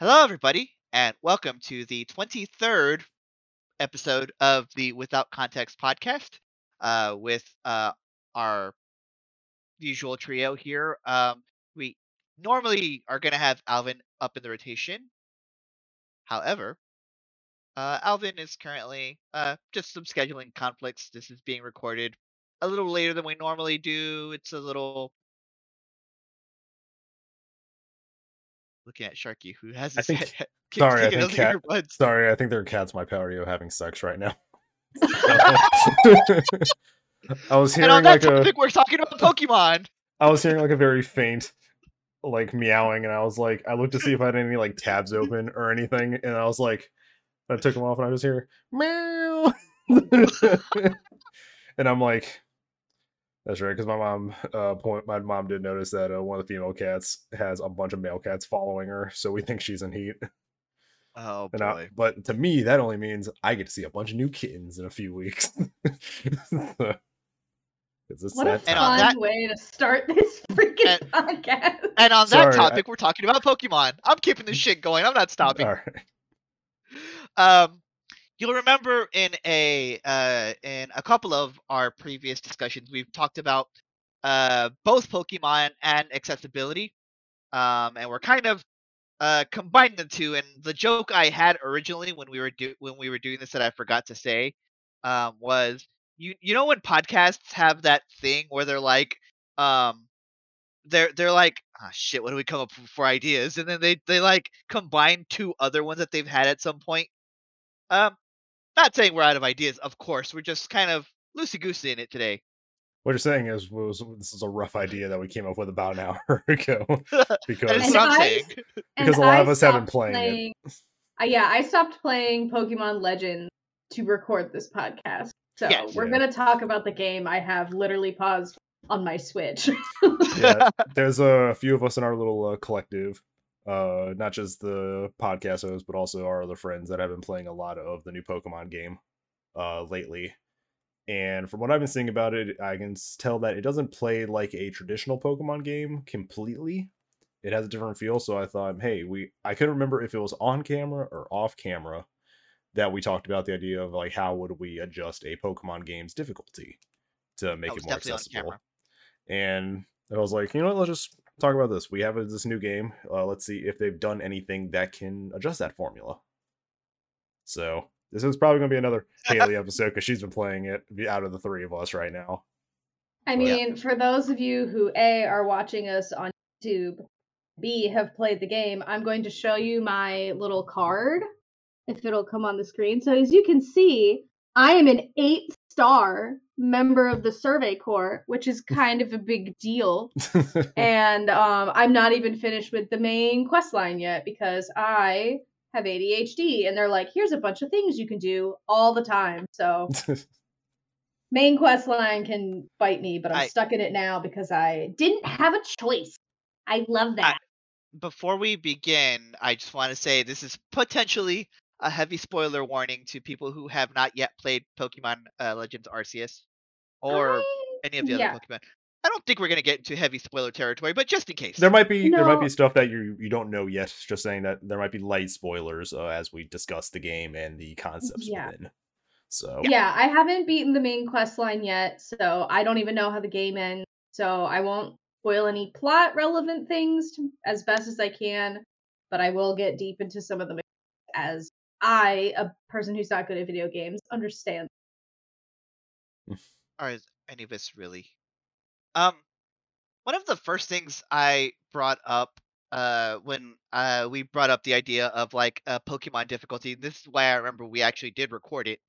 Hello, everybody, and welcome to the 23rd episode of the Without Context podcast uh, with uh, our usual trio here. Um, we normally are going to have Alvin up in the rotation. However, uh, Alvin is currently uh, just some scheduling conflicts. This is being recorded a little later than we normally do. It's a little. Looking at Sharky, who has I his think- head, sorry, I think cat- Sorry, I think there are cats in my patio having sex right now. I was And hearing on that like a we're talking about Pokemon. I was hearing like a very faint like meowing and I was like I looked to see if I had any like tabs open or anything and I was like I took them off and I was hear meow and I'm like that's right because my mom uh point my mom did notice that uh, one of the female cats has a bunch of male cats following her so we think she's in heat Oh And I- boy. but to me, that only means I get to see a bunch of new kittens in a few weeks. 'Cause it's What a that And on fun that- way to start this freaking And- podcast. And on Sorry, that I- topic, we're talking about Pokemon. I'm keeping this shit going. I'm not stopping. All right. Um, you'll remember in a uh, in a couple of our previous discussions, we've talked about uh, both Pokemon and accessibility, um, and we're kind of uh, combining the two. And the joke I had originally when we were do- when we were doing this that I forgot to say um, was you you know when podcasts have that thing where they're like um they're they're like ah shit what do we come up for ideas and then they they like combine two other ones that they've had at some point um not saying we're out of ideas of course we're just kind of loosey goosey in it today What you're saying is was this is a rough idea that we came up with about an hour ago because is And i'm I- Because a lot I of us haven't stopped playing it. playing- Uh, yeah, I stopped playing Pokemon Legends to record this podcast. So Yes. we're Yeah. gonna talk about the game I have literally paused on my Switch. yeah, there's a few of us in our little uh, collective, uh, not just the podcast hosts, but also our other friends that have been playing a lot of the new Pokemon game uh, lately. And from what I've been seeing about it, I can tell that it doesn't play like a traditional Pokemon game completely. It has a different feel, so I thought, hey, we I couldn't remember if it was on camera or off camera that we talked about the idea of like how would we adjust a Pokemon game's difficulty to make it more accessible and I was like, you know what, let's just talk about this. We have this new game. Uh, let's see if they've done anything that can adjust that formula. So this is probably going to be another Haley episode because she's been playing it out of the three of us right now. I Yeah. mean, for those of you who A are watching us on YouTube, B have played the game, I'm going to show you my little card if it'll come on the screen. So as you can see, I am an eight star member of the Survey Corps, which is kind of a big deal. and um, I'm not even finished with the main quest line yet because I have ADHD, and they're like, "Here's a bunch of things you can do all the time." So main quest line can bite me, but I'm I- stuck in it now because I didn't have a choice. I love that. before we begin i just want to say this is potentially a heavy spoiler warning to people who have not yet played pokemon uh, legends arceus or I- any of the yeah. other pokemon i don't think we're going to get into heavy spoiler territory but just in case there might be there might be stuff that you you don't know yet. Just saying that there might be light spoilers uh, as we discuss the game and the concepts Yeah. within. So yeah, I haven't beaten the main quest line yet, so I don't even know how the game ends. So I won't spoil any plot relevant things to, as best as I can, but I will get deep into some of them as I, a person who's not good at video games, understand. is any of us really um one of the first things i brought up uh when uh we brought up the idea of like uh, pokemon difficulty this is why i remember we actually did record it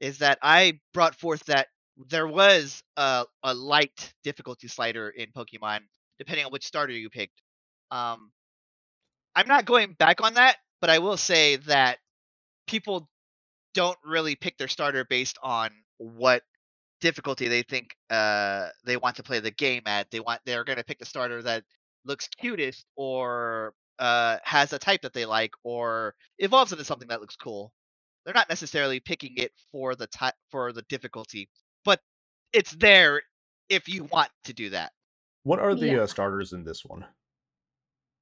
is that i brought forth that there was a, a light difficulty slider in pokemon depending on which starter you picked um i'm not going back on that but i will say that people don't really pick their starter based on what difficulty they think uh they want to play the game at. They want they're gonna pick the starter that looks cutest or uh has a type that they like or evolves into something that looks cool. They're not necessarily picking it for the type for the difficulty, but it's there if you want to do that. what are the Yeah. uh, starters in this one?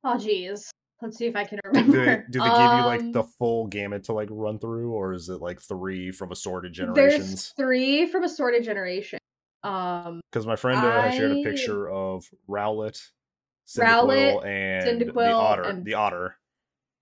Oh, geez. Let's see if I can Do they, remember. do they give you like Um, the full gamut to like run through, or is it like three from assorted generations? There's three from assorted generation. Um, Because my friend uh, shared a picture of Rowlet, Rowlet, Cyndaquil, and the otter. and the otter.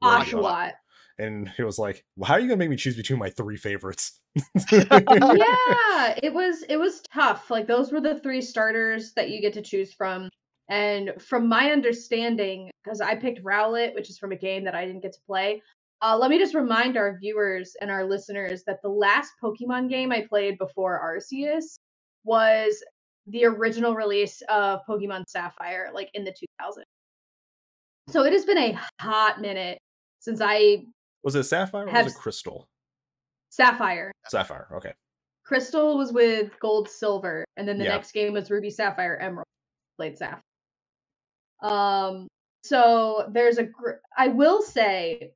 Oshawott. Oshawott. And he was like, well, "How are you gonna make me choose between my three favorites?" yeah, it was it was tough. Like those were the three starters that you get to choose from. And from my understanding, because I picked Rowlet, which is from a game that I didn't get to play. Uh, let me just remind our viewers and our listeners that the last Pokemon game I played before Arceus was the original release of Pokemon Sapphire, like in the 2000s. So it has been a hot minute since I was it Sapphire or was it Crystal? Sapphire. Sapphire. Okay. Crystal was with Gold Silver, and then the Yeah. next game was Ruby Sapphire Emerald. Played Sapphire. Um, so there's a. Gr- I will say,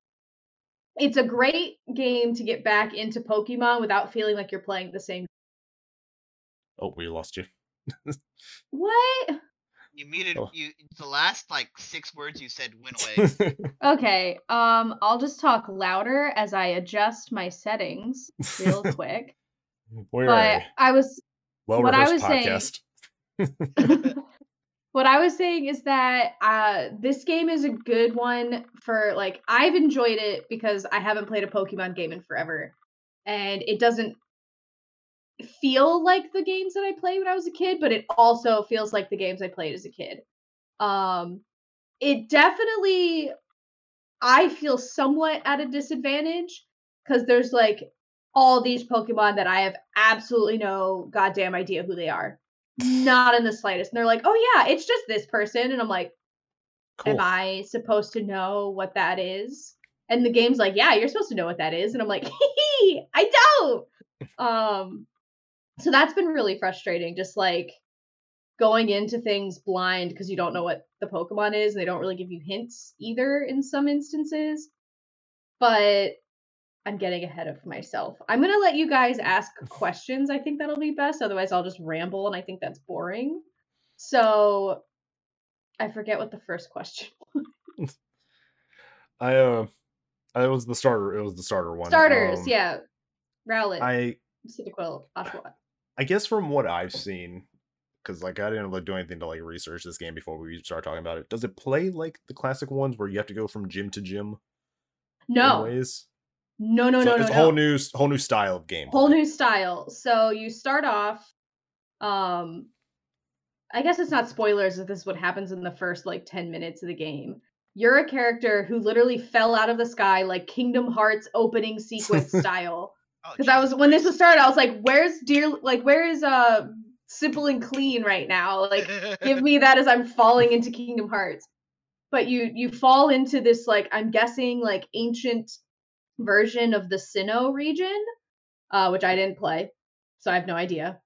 it's a great game to get back into Pokemon without feeling like you're playing the same. Oh, we lost you. What? You muted Oh. you. The last like six words you said went away. Okay. Um, I'll just talk louder as I adjust my settings real quick. We're but I was well what I rehearsed was saying- podcast. What I was saying is that uh, this game is a good one for like I've enjoyed it because I haven't played a Pokemon game in forever, and it doesn't feel like the games that I played when I was a kid, but it also feels like the games I played as a kid. Um, it definitely I feel somewhat at a disadvantage because there's like all these Pokemon that I have absolutely no goddamn idea who they are not in the slightest. And they're like, "Oh yeah, it's just this person," and I'm like, Cool. "Am I supposed to know what that is?" And the game's like, "Yeah, you're supposed to know what that is," and I'm like, "Hee, I don't." Um, so that's been really frustrating. Just like going into things blind because you don't know what the Pokemon is, and they don't really give you hints either in some instances. But I'm getting ahead of myself. I'm gonna let you guys ask questions. I think that'll be best. Otherwise, I'll just ramble, and I think that's boring. So, I forget what the first question. I uh, it was the starter. It was the starter one. Starters, Um, yeah. Rowlet, I Cyndaquil, Oshawott. I guess from what I've seen, because like I didn't like do anything to like research this game before we start talking about it. Does it play like the classic ones where you have to go from gym to gym? No, ways? No, no, so no, no, it's a no. whole new whole new style of game. whole new style. So you start off um I guess it's not spoilers if this is what happens in the first like 10 minutes of the game. You're a character who literally fell out of the sky like Kingdom Hearts opening sequence style. Oh, Because I was when this was started, I was like, "Where's dear? Like, where is uh simple and clean right now? Like, give me that as I'm falling into Kingdom Hearts." But you you fall into this like I'm guessing like ancient version of the Sinnoh region, uh, which I didn't play, so I have no idea.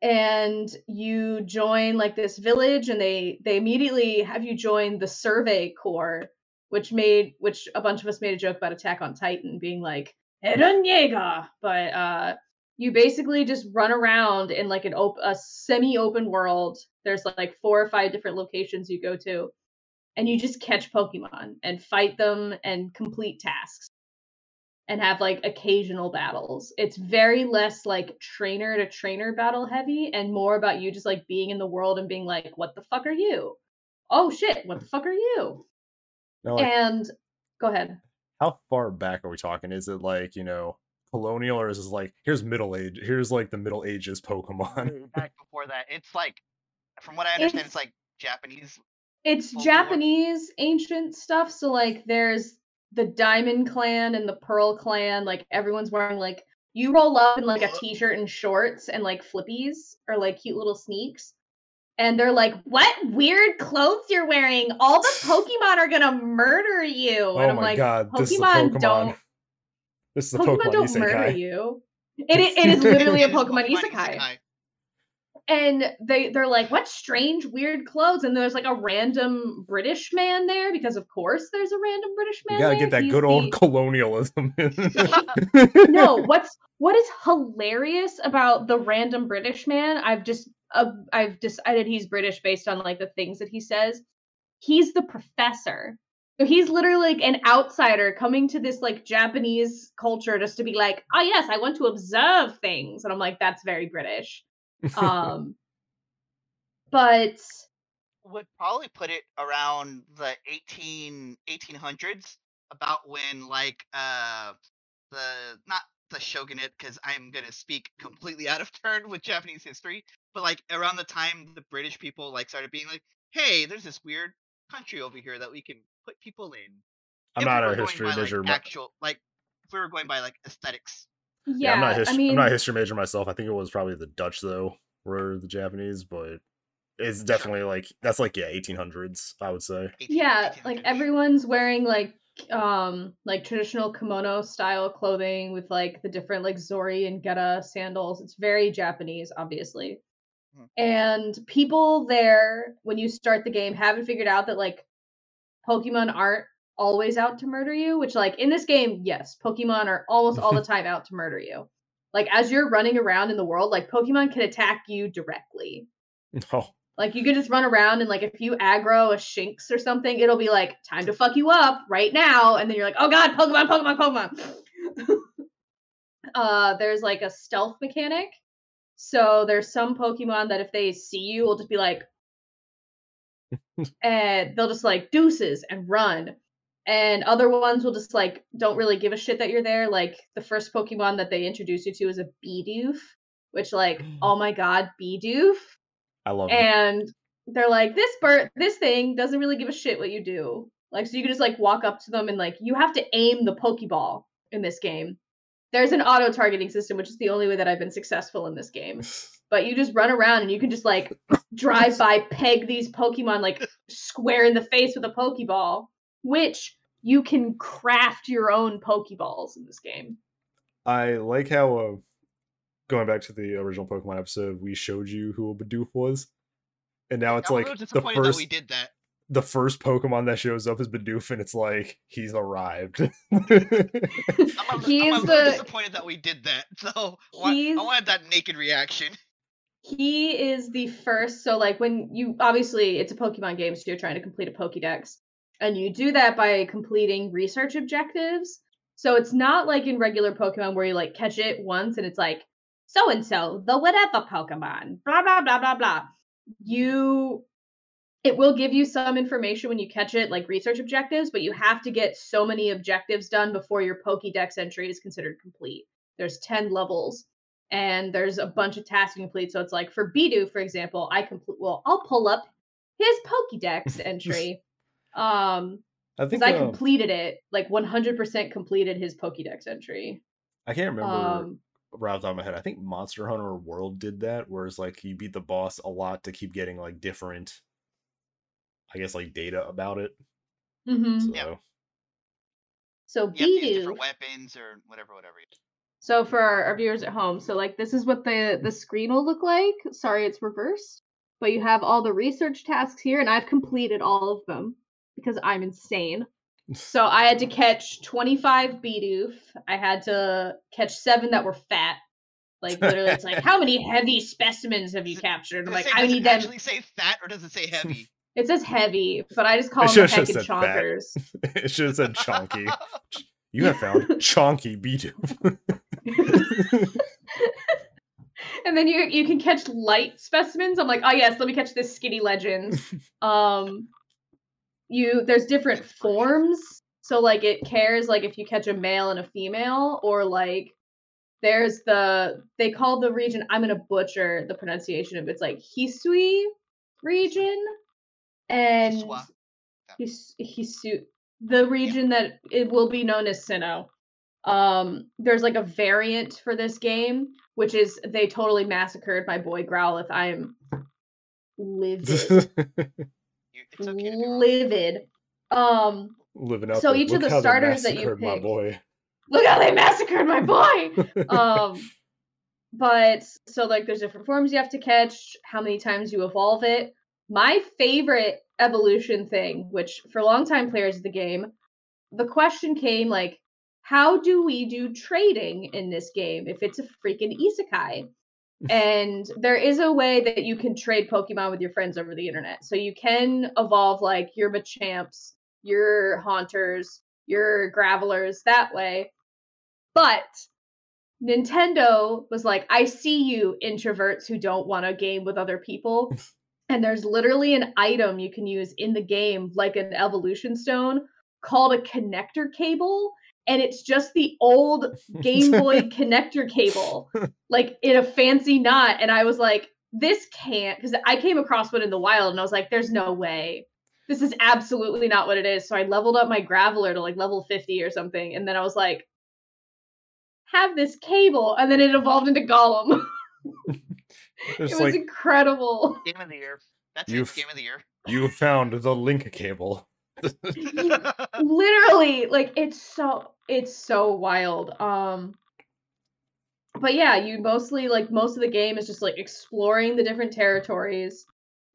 And you join like this village, and they they immediately have you join the Survey Corps, which made which a bunch of us made a joke about Attack on Titan being like Eren Yeager, but uh, you basically just run around in like an op- a semi-open world. There's like four or five different locations you go to, and you just catch Pokemon and fight them and complete tasks, and have like occasional battles. It's very less like trainer to trainer battle heavy, and more about you just like being in the world and being like, "What the fuck are you? Oh shit, what the fuck are you?" Now, like, and go ahead. how far back are we talking? Is it like you know colonial, or is it like here's middle age? Here's like the Middle Ages Pokemon. back before that. It's like, from what I understand, It's- it's like Japanese. it's. Japanese ancient stuff. So like there's the Diamond Clan and the Pearl Clan. Like everyone's wearing like you roll up in like a uh-huh. t-shirt and shorts and like flippies or like cute little sneaks. And they're like, "What weird clothes you're wearing? All the Pokemon are gonna murder you." oh and I'm my like, god, this is Pokemon Pokemon. don't- This is a "Pokemon, Pokemon, don't murder you." It, i- it is literally a It is Pokemon isekai isekai. And they they're like what strange weird clothes and there's like a random british man there because of course there's a random british man You gotta there. get that He's good old the- colonialism. no what's what is hilarious about the random british man i've just uh, i've decided he's british based on like the things that he says he's the professor So he's literally like an outsider coming to this like Japanese culture just to be like, oh yes, I want to observe things. And I'm like, that's very British. Um but would probably put it around the 18 1800s about when like uh the not the shogunate because i'm gonna speak completely out of turn with japanese history but like around the time the british people like started being like hey there's this weird country over here that we can put people in I'm If not we a history by, major. actual like if we were going by like aesthetics yeah, yeah, I'm not a history. I mean I'm not a history major myself. I think it was probably the Dutch though, were the Japanese, but it's definitely like that's like yeah, 1800s. I would say. yeah, like everyone's wearing like um like traditional kimono style clothing with like the different like zori and geta sandals. It's very Japanese, obviously. Hmm. And people there, when you start the game, haven't figured out that like Pokemon aren't always out to murder you, which like in this game, yes, Pokemon are almost all the time out to murder you. Like as you're running around in the world, like Pokemon can attack you directly. Oh, Like you could just run around and like if you aggro a Shinx or something, it'll be like time to fuck you up right now, and then you're like, oh god, Pokemon, Pokemon, Pokemon. uh, there's like a stealth mechanic. So there's some Pokemon that if they see you, will just be like, and they'll just like deuces and run. And other ones will just like don't really give a shit that you're there. Like the first Pokemon that they introduce you to is a Bidoof, which like, mm. oh my god, Bidoof I love it. and they're like this bird this thing doesn't really give a shit what you do. Like so you can just like walk up to them and like you have to aim the pokeball in this game. There's an auto targeting system which is the only way that i've been successful in this game. But you just run around and you can just like drive by peg these pokemon like square in the face with a pokeball which you can craft your own pokeballs in this game I like how uh, going back to the original Pokemon episode, we showed you who a Bidoof was, and now it's I'm like the disappointed that first we did that the first Pokemon that shows up is Bidoof, and it's like he's arrived. I'm a, li- I'm little the- disappointed that we did that. So I want- I wanted that naked reaction. he is the first so like when you obviously it's a pokemon game so you're trying to complete a pokédex and you do that by completing research objectives so it's not like in regular pokemon where you like catch it once and it's like so and so the whatever pokemon blah blah blah blah blah you it will give you some information when you catch it like research objectives but you have to get so many objectives done before your pokédex entry is considered complete there's 10 levels and there's a bunch of tasks to complete. So it's like for Bidoof, for example, I complete. Well, I'll pull up his Pokédex entry, um, I because think I uh, completed it, like 100% completed his Pokédex entry. I can't remember Um, right off the top of my head. I think Monster Hunter World did that, where it's like you beat the boss a lot to keep getting like different, I guess like data about it. Mm-hmm. So Yeah. So You have to use Bidoof. different weapons or whatever, whatever. So for our, our viewers at home, so like this is what the the screen will look like. Sorry, it's reversed. But you have all the research tasks here, and I've completed all of them because I'm insane. So I had to catch 25 Bidoof. I had to catch seven that were fat. Like literally, it's like how many heavy specimens have you Does captured? I'm like, it, say, I does need it them. actually say fat or does it say heavy? It says heavy, but I just call I them should've heck and said fat. chonkers. it should have said chonky. You have found chonky Bidoof. and then you you can catch light specimens. I'm like, oh yes, let me catch this skinny legend. um, you there's different forms, so like it cares like if you catch a male and a female, or like there's the they call the region. I'm gonna butcher the pronunciation of. It's like Hisui region, and. His, Hisu the region that it will be known as Sinnoh. Um, there's like a variant for this game, which is they totally massacred my boy Growlithe. I am livid, It's okay to be wrong. livid. Um, Living up. So with, each of the starters that you massacred my pick." boy. look how they massacred my boy. um, but so like there's different forms you have to catch, how many times you evolve it. My favorite evolution thing, which for longtime players of the game, the question came like, how do we do trading in this game if it's a freaking isekai? And there is a way that you can trade Pokemon with your friends over the internet. So you can evolve like your Machamps your haunters, your gravelers that way. But Nintendo was like, I see you introverts who don't want to game with other people. and there's literally an item you can use in the game, like an evolution stone, called a connector cable. And it's just the old Game Boy connector cable, like in a fancy knot. And I was like, this can't, because I came across one in the wild and I was like, there's no way. This is absolutely not what it is. So I leveled up my Graveler to like level 50 or something. And then I was like, have this cable. And then it evolved into Golem. it was like, incredible. Game of the year. That's You've- it. Game of the year. You found the link cable. literally like it's so it's so wild um but yeah you mostly like most of the game is just like exploring the different territories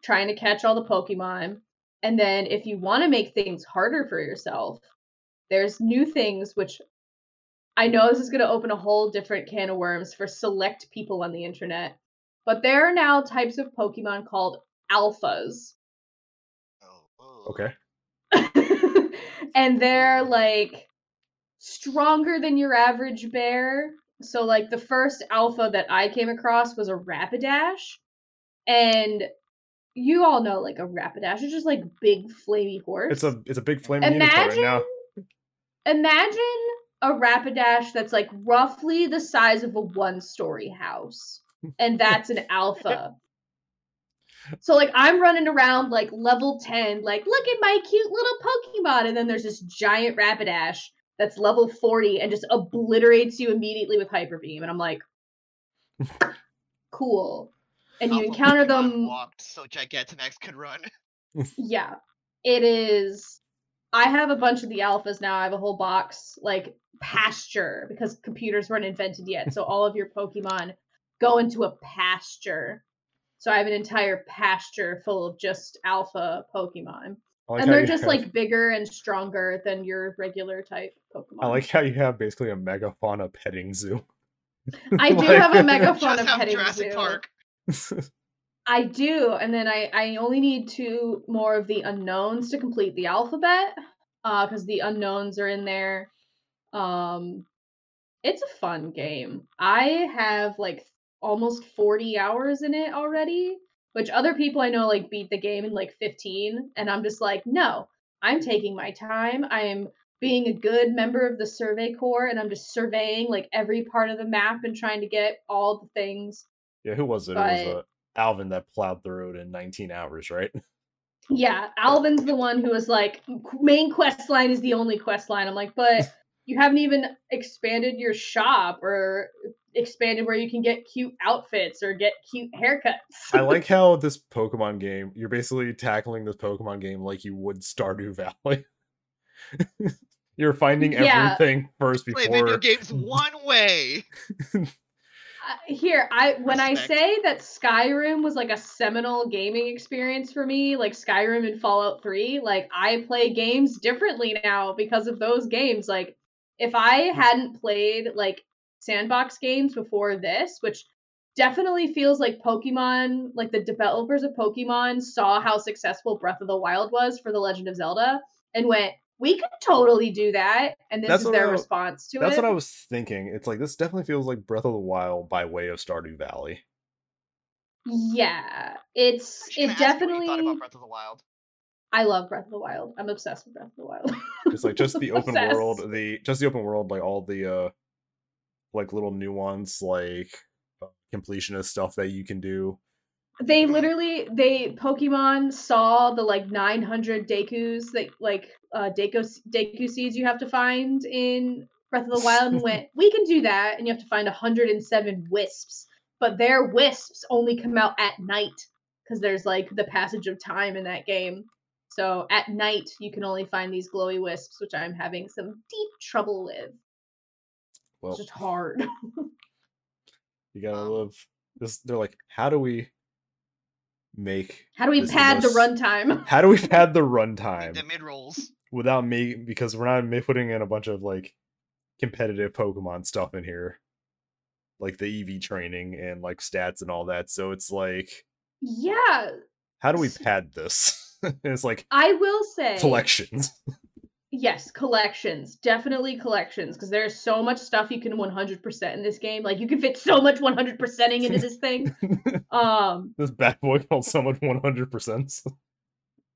trying to catch all the pokemon and then if you want to make things harder for yourself there's new things which i know this is going to open a whole different can of worms for select people on the internet but there are now types of pokemon called alphas Oh, oh. Okay. and they're like stronger than your average bear. So like the first alpha that I came across was a Rapidash. And you all know like a Rapidash is just like big flamey horse. It's a it's a big flaming unicorn right imagine now. imagine a Rapidash that's like roughly the size of a one-story house. And that's an alpha. So like I'm running around like level 10, like look at my cute little Pokemon, and then there's this giant Rapidash that's level 40 and just obliterates you immediately with Hyper Beam, and I'm like, cool. And you encounter them walked so Gigantamax could run. yeah. It is I have a bunch of the alphas now. I have a whole box like pasture because computers weren't invented yet. So all of your Pokemon go into a pasture. So I have an entire pasture full of just alpha Pokemon. I like and they're just have- like bigger and stronger than your regular type Pokemon. I like how you have basically a megafauna petting zoo. I do like- have a megafauna Just have petting Jurassic zoo. Park. I do, and then I I only need two more of the unknowns to complete the alphabet, uh, because the unknowns are in there. Um, it's a fun game. I have like almost forty hours in it already, which other people I know like beat the game in like fifteen, and I'm just like, no, I'm taking my time. I am being a good member of the Survey Corps, and I'm just surveying like every part of the map and trying to get all the things. yeah, who was it? It was uh, Alvin that plowed through it in 19 hours, right? Yeah, Alvin's the one who was like, main quest line is the only quest line. I'm like, but you haven't even expanded your shop or expanded where you can get cute outfits or get cute haircuts. I like how this Pokemon game, you're basically tackling this Pokemon game like you would Stardew Valley. you're finding Yeah. everything first Play video games one way. Uh, here, I when I say that Skyrim was like a seminal gaming experience for me, like Skyrim and Fallout 3, like I play games differently now because of those games. Like if I hadn't played like sandbox games before this, which definitely feels like Pokemon, like the developers of Pokemon saw how successful Breath of the Wild was for The Legend of Zelda and went, "We could totally do that." And this That's is their I- response to That's it. That's what I was thinking. It's like this definitely feels like Breath of the Wild by way of Stardew Valley. Yeah, it's it ask you what you definitely. thought about Breath of the Wild. I love Breath of the Wild. I'm obsessed with Breath of the Wild. It's like just the open Obsessed. world, the just the open world, like all the uh like little nuance, like uh, completionist stuff that you can do. They literally they Pokemon saw the like 900 Dekus that like uh Deku Deku seeds you have to find in Breath of the Wild and went, "We can do that." And you have to find 107 wisps. But their wisps only come out at night because there's like the passage of time in that game. So at night you can only find these glowy wisps, which I'm having some deep trouble with. Well, It's just hard. you gotta Um, love this. They're like, how do we make? How do we pad the most- runtime? How do we pad the runtime The mid rolls. without me? Because we're not ma- putting in a bunch of like competitive Pokemon stuff in here, like the EV training and like stats and all that. So it's like, Yeah, how do we pad this? it's like I will say collections. Yes, collections. Definitely collections because there's so much stuff you can 100% in this game. Like you can fit so much 100%ing into this thing. Um this bad boy called someone 100%.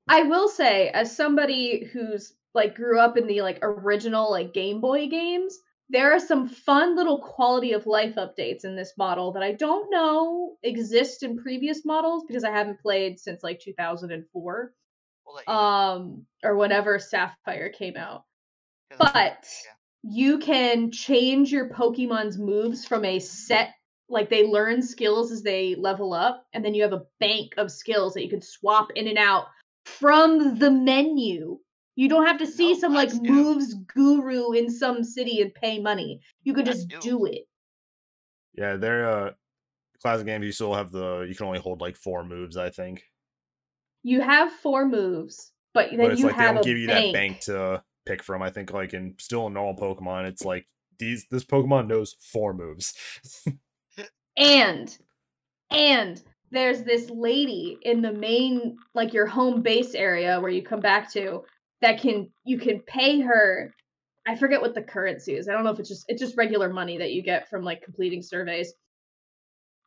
I will say as somebody who's like grew up in the like original like Game Boy games, there are some fun little quality of life updates in this model that I don't know exist in previous models because I haven't played since like 2004 We'll let you know, um or whenever Sapphire came out. But you can change your Pokemon's moves from a set like they learn skills as they level up and then you have a bank of skills that you can swap in and out from the menu. You don't have to see Oh, some like that's new. moves guru in some city and pay money. You could That's just new. do it. Yeah, they're uh classic games you still have the you can only hold like four moves, I think. You have four moves, but then but it's you like they don't a give you bank. that bank to pick from. I think like in still in normal Pokemon, it's like these this Pokemon knows four moves. And and there's this lady in the main like your home base area where you come back to that can you can pay her I forget what the currency is. I don't know if it's just it's just regular money that you get from like completing surveys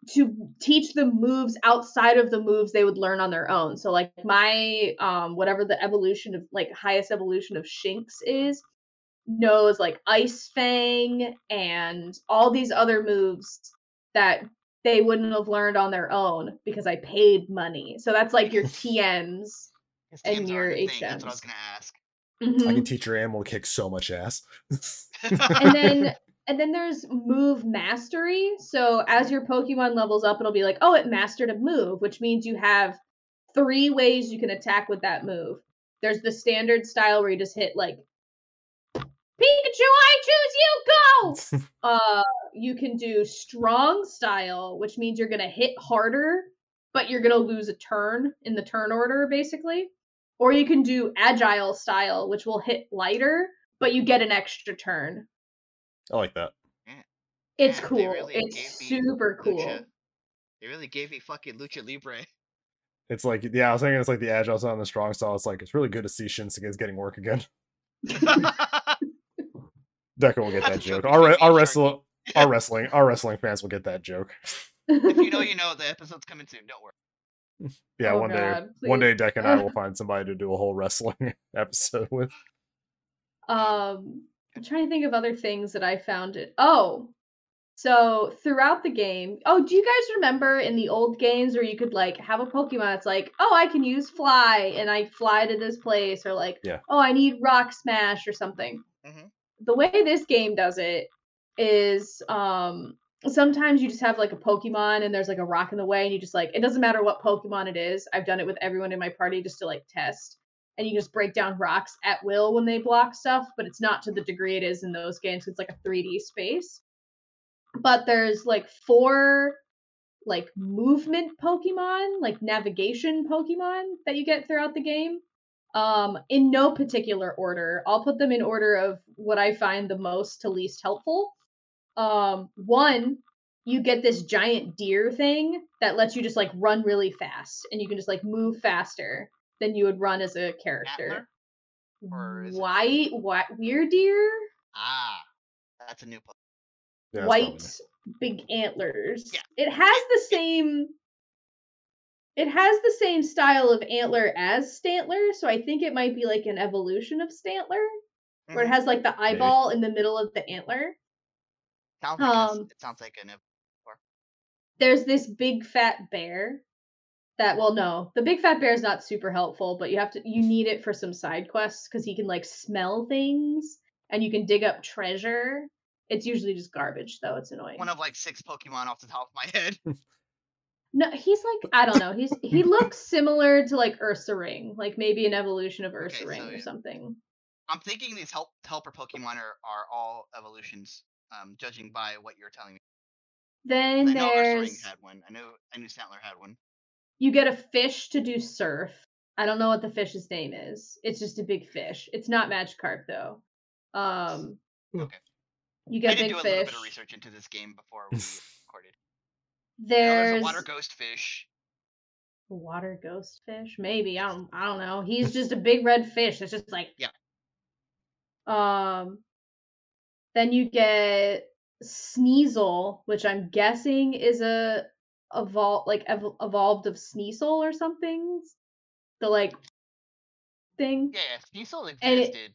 to teach them moves outside of the moves they would learn on their own. So like my um whatever the evolution of like highest evolution of Shinx is knows like Ice Fang and all these other moves that they wouldn't have learned on their own because I paid money. So that's like your TMs. And teams your aren't thing, That's what I was gonna ask. I Mhm. can teach your animal to kick so much ass. and then and then there's move mastery. So as your Pokemon levels up, it'll be like, oh, it mastered a move, which means you have three ways you can attack with that move. There's the standard style where you just hit like Pikachu, I choose you, go! uh you can do strong style, which means you're gonna hit harder, but you're gonna lose a turn in the turn order, basically. Or you can do agile style, which will hit lighter, but you get an extra turn. I like that. It's Yeah, cool. really it's super cool. Lucha. They really gave me fucking Lucha Libre. It's like yeah, I was thinking it's like the agile style and the strong style. It's like it's really good to see Shinsuke's getting work again. Deca will get that joke. joke Our, re- our me and wrestle our wrestling our wrestling fans will get that joke. if you know, you know. The episode's coming soon. Don't worry. Yeah, Oh, one day God, one day please. Deck and I will find somebody to do a whole wrestling episode with. um I'm trying to think of other things that I found it. Oh. So throughout the game, oh, do you guys remember in the old games where you could like have a Pokemon? It's like, oh, I can use Fly, and I fly to this place, or like, Yeah. oh, I need Rock Smash or something. Mhm. The way this game does it is, um, sometimes you just have like a Pokemon and there's like a rock in the way, and you just like, it doesn't matter what Pokemon it is. I've done it with everyone in my party just to like test and you just break down rocks at will when they block stuff, but it's not to the degree it is in those games. It's like a 3D space. But there's like four like movement Pokemon, like navigation Pokemon that you get throughout the game. Um, in no particular order. I'll put them in order of what I find the most to least helpful. Um, one, you get this giant deer thing that lets you just like run really fast and you can just like move faster than you would run as a character. Antler? Or is it- White, white, weird deer, Ah, that's a new. Po- Yeah, white, big antlers. Yeah. It has the same. It has the same style of antler as Stantler, so I think it might be like an evolution of Stantler, where it Mhm. has like the eyeball in the middle of the antler. sounds like um, it sounds like an. ev- there's this big fat bear that well no the big fat bear is not super helpful but you have to you need it for some side quests because he can like smell things and you can dig up treasure it's usually just garbage though it's annoying One of like six Pokemon off the top of my head. no he's like i don't know he's he looks similar to like Ursaring like maybe an evolution of ursa Okay, ring so or yeah. something I'm thinking these help helper Pokemon are, are all evolutions. Um, judging by what you're telling me. then I know Ursaring had one. I know I knew Stantler had one. You get a fish to do surf i don't know what the fish's name is it's just a big fish it's not magikarp though um Okay. you I get did big do a fish little bit of research into this game before we recorded. I know there's There's a water ghost fish. A water ghost fish? Maybe. I don't I don't know. He's just a big red fish. It's just like Yeah. Um then you get Sneasel, which I'm guessing is a evol like ev- evolved of Sneasel or something. The like thing. Yeah, Sneasel And it- existed.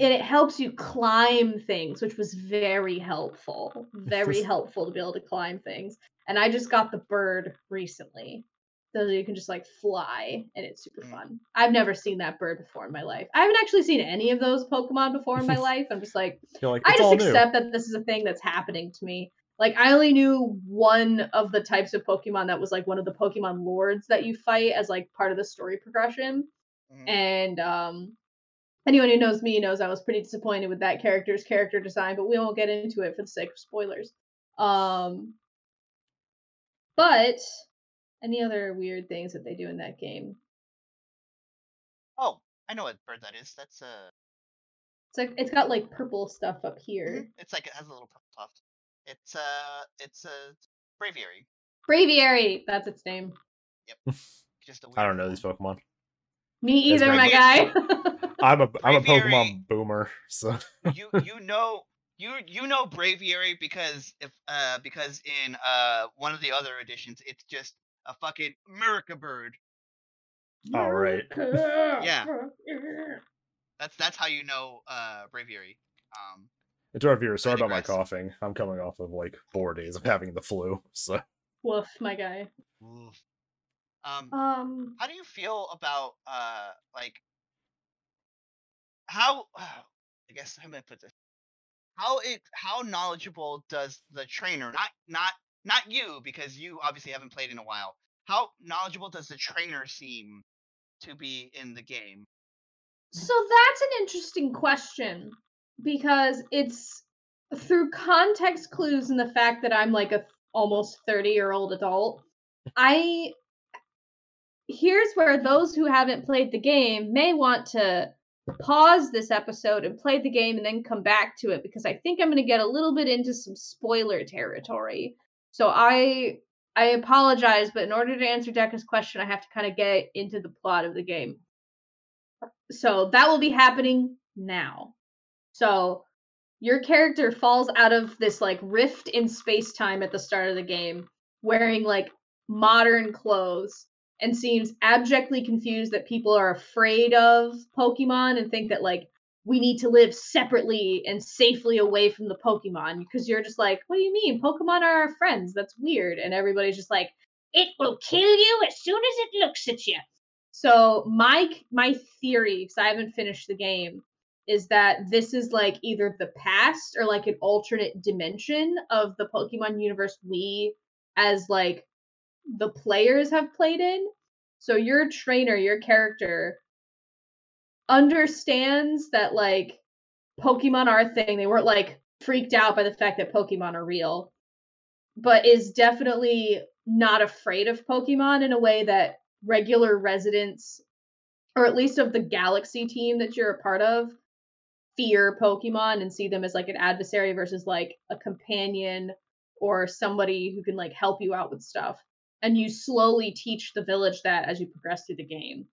and it helps you climb things, which was very helpful. Very helpful to be able to climb things. And I just got the bird recently. So you can just like fly and it's super Mm. fun. I've never seen that bird before in my life. I haven't actually seen any of those Pokemon before in my life. I'm just like, like, I just all new. accept that this is a thing that's happening to me. Like I only knew one of the types of Pokemon that was like one of the Pokemon lords that you fight as like part of the story progression. Mhm. And um anyone who knows me knows I was pretty disappointed with that character's character design, but we won't get into it for the sake of spoilers. Um but any other weird things that they do in that game? Oh, I know what bird that is. That's uh, It's like it's got like purple stuff up here. mhm, it's like it has a little purple tuft. It's uh, it's a braviary. Braviary, that's its name. Yep. Just a I don't weird know these. Pokemon. Me That's either, my guy. I'm a I'm a Pokemon boomer, so you you know you you know braviary because if uh because in uh one of the other editions it's just a fucking Miraca bird. All right. Yeah. That's that's how you know uh braviary. Um, interrupt viewers, Sorry about my coughing. I'm coming off of like four days of having the flu, so Woof, my guy. oof. um, Um, how do you feel about uh like how I guess how am I put this? How it how knowledgeable does the trainer not not not you because you obviously haven't played in a while. How knowledgeable does the trainer seem to be in the game? so that's an interesting question because it's through context clues and the fact that I'm like a almost 30 year old adult. I here's where those who haven't played the game may want to pause this episode and play the game and then come back to it because I think I'm going to get a little bit into some spoiler territory. So I I apologize, but in order to answer Decca's question, I have to kind of get into the plot of the game. So that will be happening now. So your character falls out of this like rift in space time at the start of the game, wearing like modern clothes, and seems abjectly confused that people are afraid of Pokemon and think that like we need to live separately and safely away from the Pokemon because you're just like, what do you mean? Pokemon are our friends. That's weird. And everybody's just like, it will kill you as soon as it looks at you. So my my theory, because I haven't finished the game, is that this is like either the past or like an alternate dimension of the Pokemon universe we as like the players have played in. So your trainer, your character understands that like Pokemon are a thing. They weren't like freaked out by the fact that Pokemon are real, but is definitely not afraid of Pokemon in a way that regular residents, or at least of the Galaxy team that you're a part of, fear Pokemon and see them as like an adversary versus like a companion or somebody who can like help you out with stuff. And you slowly teach the village that as you progress through the game.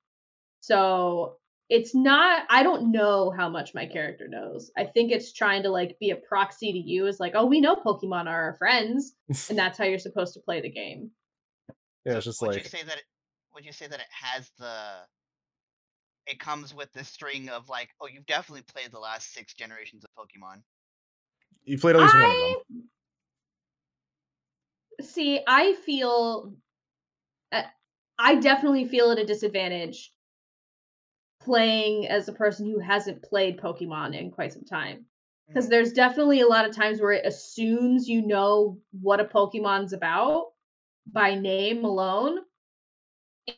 So it's not I don't know how much my character knows. I think it's trying to like be a proxy to you as like, oh, we know Pokemon are our friends, and that's how you're supposed to play the game. yeah, So it's just would like you say that it, would you say that it has the it comes with the string of like oh you've definitely played the last six generations of Pokemon. you played at least one of them. see. I feel, uh, I definitely feel at a disadvantage playing as a person who hasn't played Pokemon in quite some time. Because Mhm. there's definitely a lot of times where it assumes you know what a Pokemon's about by name alone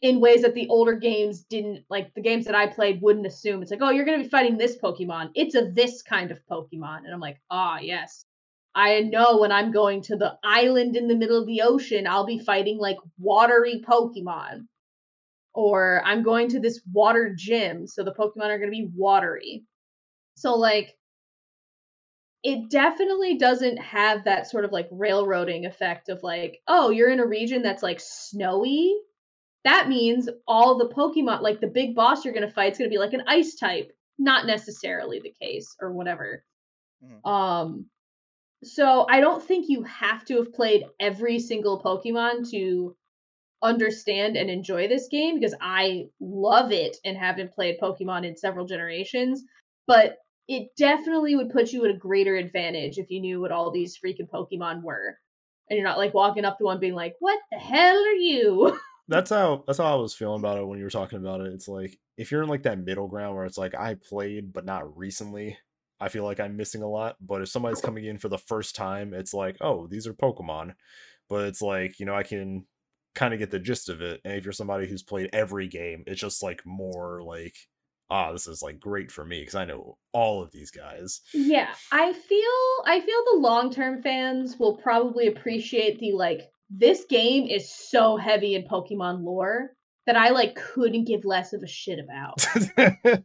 in ways that the older games didn't like the games that I played wouldn't assume. It's like, oh, you're gonna be fighting this Pokemon. It's a this kind of Pokemon. And I'm like, ah, yes. I know when I'm going to the island in the middle of the ocean, I'll be fighting like watery Pokemon. Or I'm going to this water gym, so the Pokemon are gonna be watery. So like it definitely doesn't have that sort of like railroading effect of like, oh, you're in a region that's like snowy that means all the Pokemon, like the big boss you're gonna fight, is gonna be like an ice type. Not necessarily the case, or whatever. Mhm. Um, so I don't think you have to have played every single Pokemon to understand and enjoy this game because I love it and haven't played Pokemon in several generations. But it definitely would put you at a greater advantage if you knew what all these freaking Pokemon were. And you're not like walking up to one being like, what the hell are you? that's how that's how I was feeling about it when you were talking about it. It's like if you're in like that middle ground where it's like I played but not recently, I feel like I'm missing a lot. But if somebody's coming in for the first time, it's like, oh, these are Pokemon. But it's like, you know, I can kind of get the gist of it. And if you're somebody who's played every game, it's just like more like, ah, this is like great for me because I know all of these guys. Yeah, I feel I feel the long-term fans will probably appreciate the like this game is so heavy in Pokemon lore that I like couldn't give less of a shit about.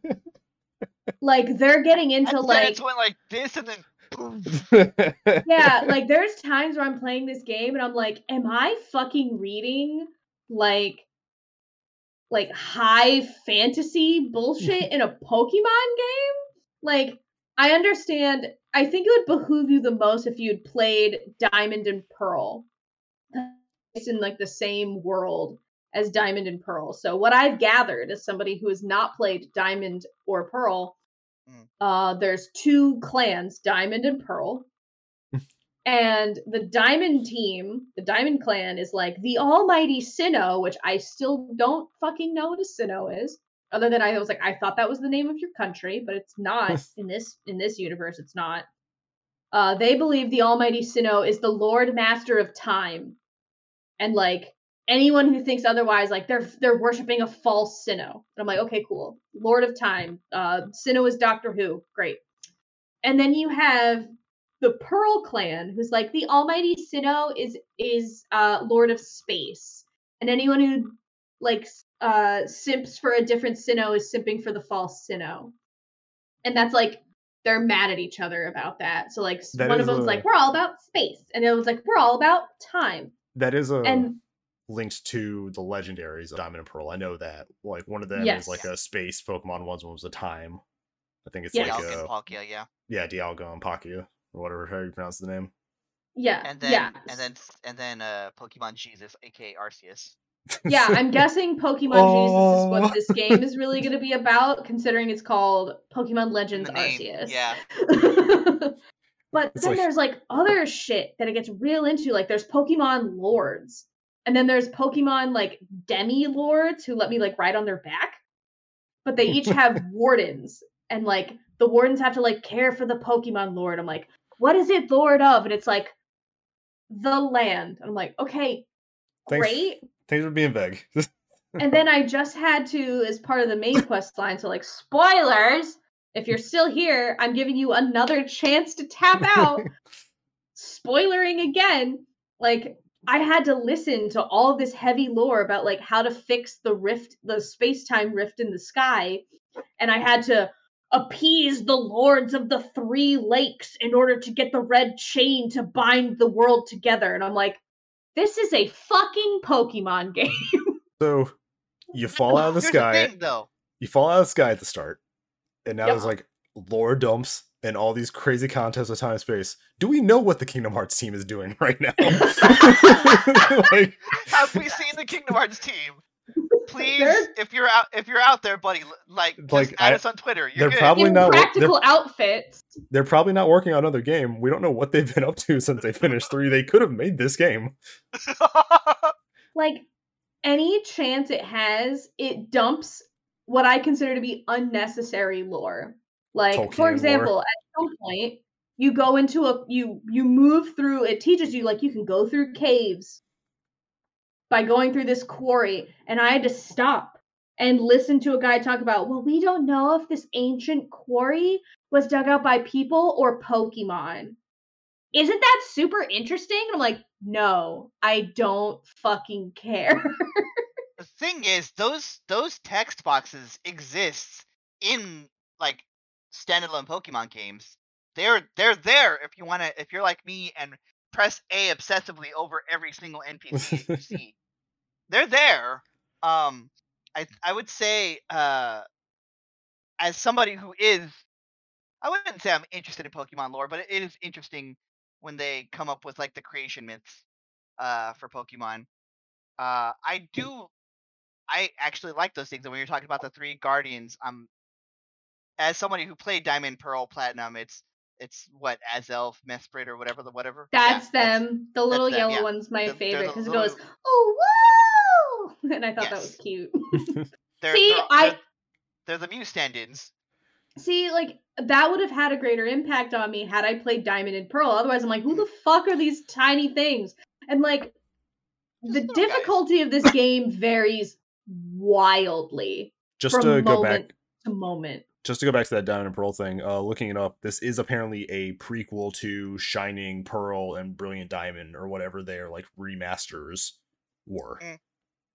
like they're getting into And like it's went like this, and then boom. yeah, like there's times where I'm playing this game and I'm like, am I fucking reading like like high fantasy bullshit in a Pokemon game? Like I understand I think it would behoove you the most if you'd played Diamond and Pearl. It's in like the same world as Diamond and Pearl. So what I've gathered as somebody who has not played Diamond or Pearl, Mm. uh, there's two clans, Diamond and Pearl. and the Diamond team, the Diamond clan, is like the almighty Sinnoh, which I still don't fucking know what a Sinnoh is. Other than I was like, I thought that was the name of your country, but it's not in this in this universe. It's not. Uh, they believe the Almighty Sinnoh is the Lord Master of Time, and like anyone who thinks otherwise, like they're they're worshiping a false Sinnoh. And I'm like, okay, cool. Lord of Time. Uh, Sinnoh is Doctor Who. Great. And then you have the Pearl Clan, who's like the Almighty Sinnoh is is uh, Lord of Space, and anyone who like uh, simps for a different Sinnoh is simping for the false Sinnoh. And that's like they're mad at each other about that. So like That one of them's a- like we're all about space, and the other one's like we're all about time. That is a And linked to the legendaries of Diamond and Pearl. I know that. Like one of them Yes. is like a space Pokemon, one was a time. I think it's Yes. like Dialga and uh, Palkia, yeah. yeah, Dialga and Palkia or whatever how you pronounce the name. yeah, And then yeah, and then and then uh Pokemon Jesus, aka Arceus. yeah. I'm guessing Pokemon Jesus is what this game is really going to be about, considering it's called Pokemon Legends the. Arceus. Yeah. but It's then like- there's like other shit that it gets real into. Like there's Pokemon lords, and then there's Pokemon like demi lords who let me like ride on their back, but they each have wardens, and like the wardens have to like care for the Pokemon lord. I'm like, what is it lord of? And it's like the land. And I'm like, okay, Thanks. great. Thanks for being vague. and then I just had to, as part of the main quest line, so like spoilers. If you're still here, I'm giving you another chance to tap out. Spoilering again. Like I had to listen to all this heavy lore about like how to fix the rift, the space-time rift in the sky, and I had to appease the lords of the three lakes in order to get the red chain to bind the world together. And I'm like, this is a fucking Pokemon game. so you fall out of the Here's sky. thing, though. you fall out of the sky at the start, and now Yep. there's like lore dumps and all these crazy contests of time and space. Do we know what the Kingdom Hearts team is doing right now? like, Have we seen the Kingdom Hearts team? Please, They're- if you're out, if you're out there, buddy, like, just Like, add I- us on Twitter. You're they're good. probably in not wor- they're- practical outfits. they're probably not working on another game. We don't know what they've been up to since they finished three. They could have made this game. Like any chance it has, it dumps what I consider to be unnecessary lore. Like Tolkien for lore. example, at some point you go into a you you move through it teaches you like you can go through caves by going through this quarry and I had to stop and listen to a guy talk about, well, we don't know if this ancient quarry was dug out by people or Pokemon. Isn't that super interesting? And I'm like, no, I don't fucking care. the thing is, those those text boxes exist in like standalone Pokemon games. They're they're there if you want to. If you're like me and press A obsessively over every single NPC you see, they're there. Um, I I would say uh, as somebody who is, I wouldn't say I'm interested in Pokemon lore, but it is interesting when they come up with like the creation myths uh for Pokemon. Uh, I do. I actually like those things. And when you're talking about the three guardians, I'm as somebody who played Diamond, Pearl, Platinum. It's it's what Azelf, Mesprit, or whatever the whatever. Yeah, That's them. the little them, yellow yeah. one's my The- favorite because it goes, oh whoa, and I thought that was cute. They're, See, they're, I- they're, they're the Mew stand-ins. See, like that would have had a greater impact on me had I played Diamond and Pearl. Otherwise, I'm like, who the mm. fuck are these tiny things? And like, the Just little guys. difficulty of this game varies wildly Just to go back, to moment. just to go back to that Diamond and Pearl thing, uh, looking it up, this is apparently a prequel to Shining Pearl and Brilliant Diamond, or whatever their like remasters were. Mm.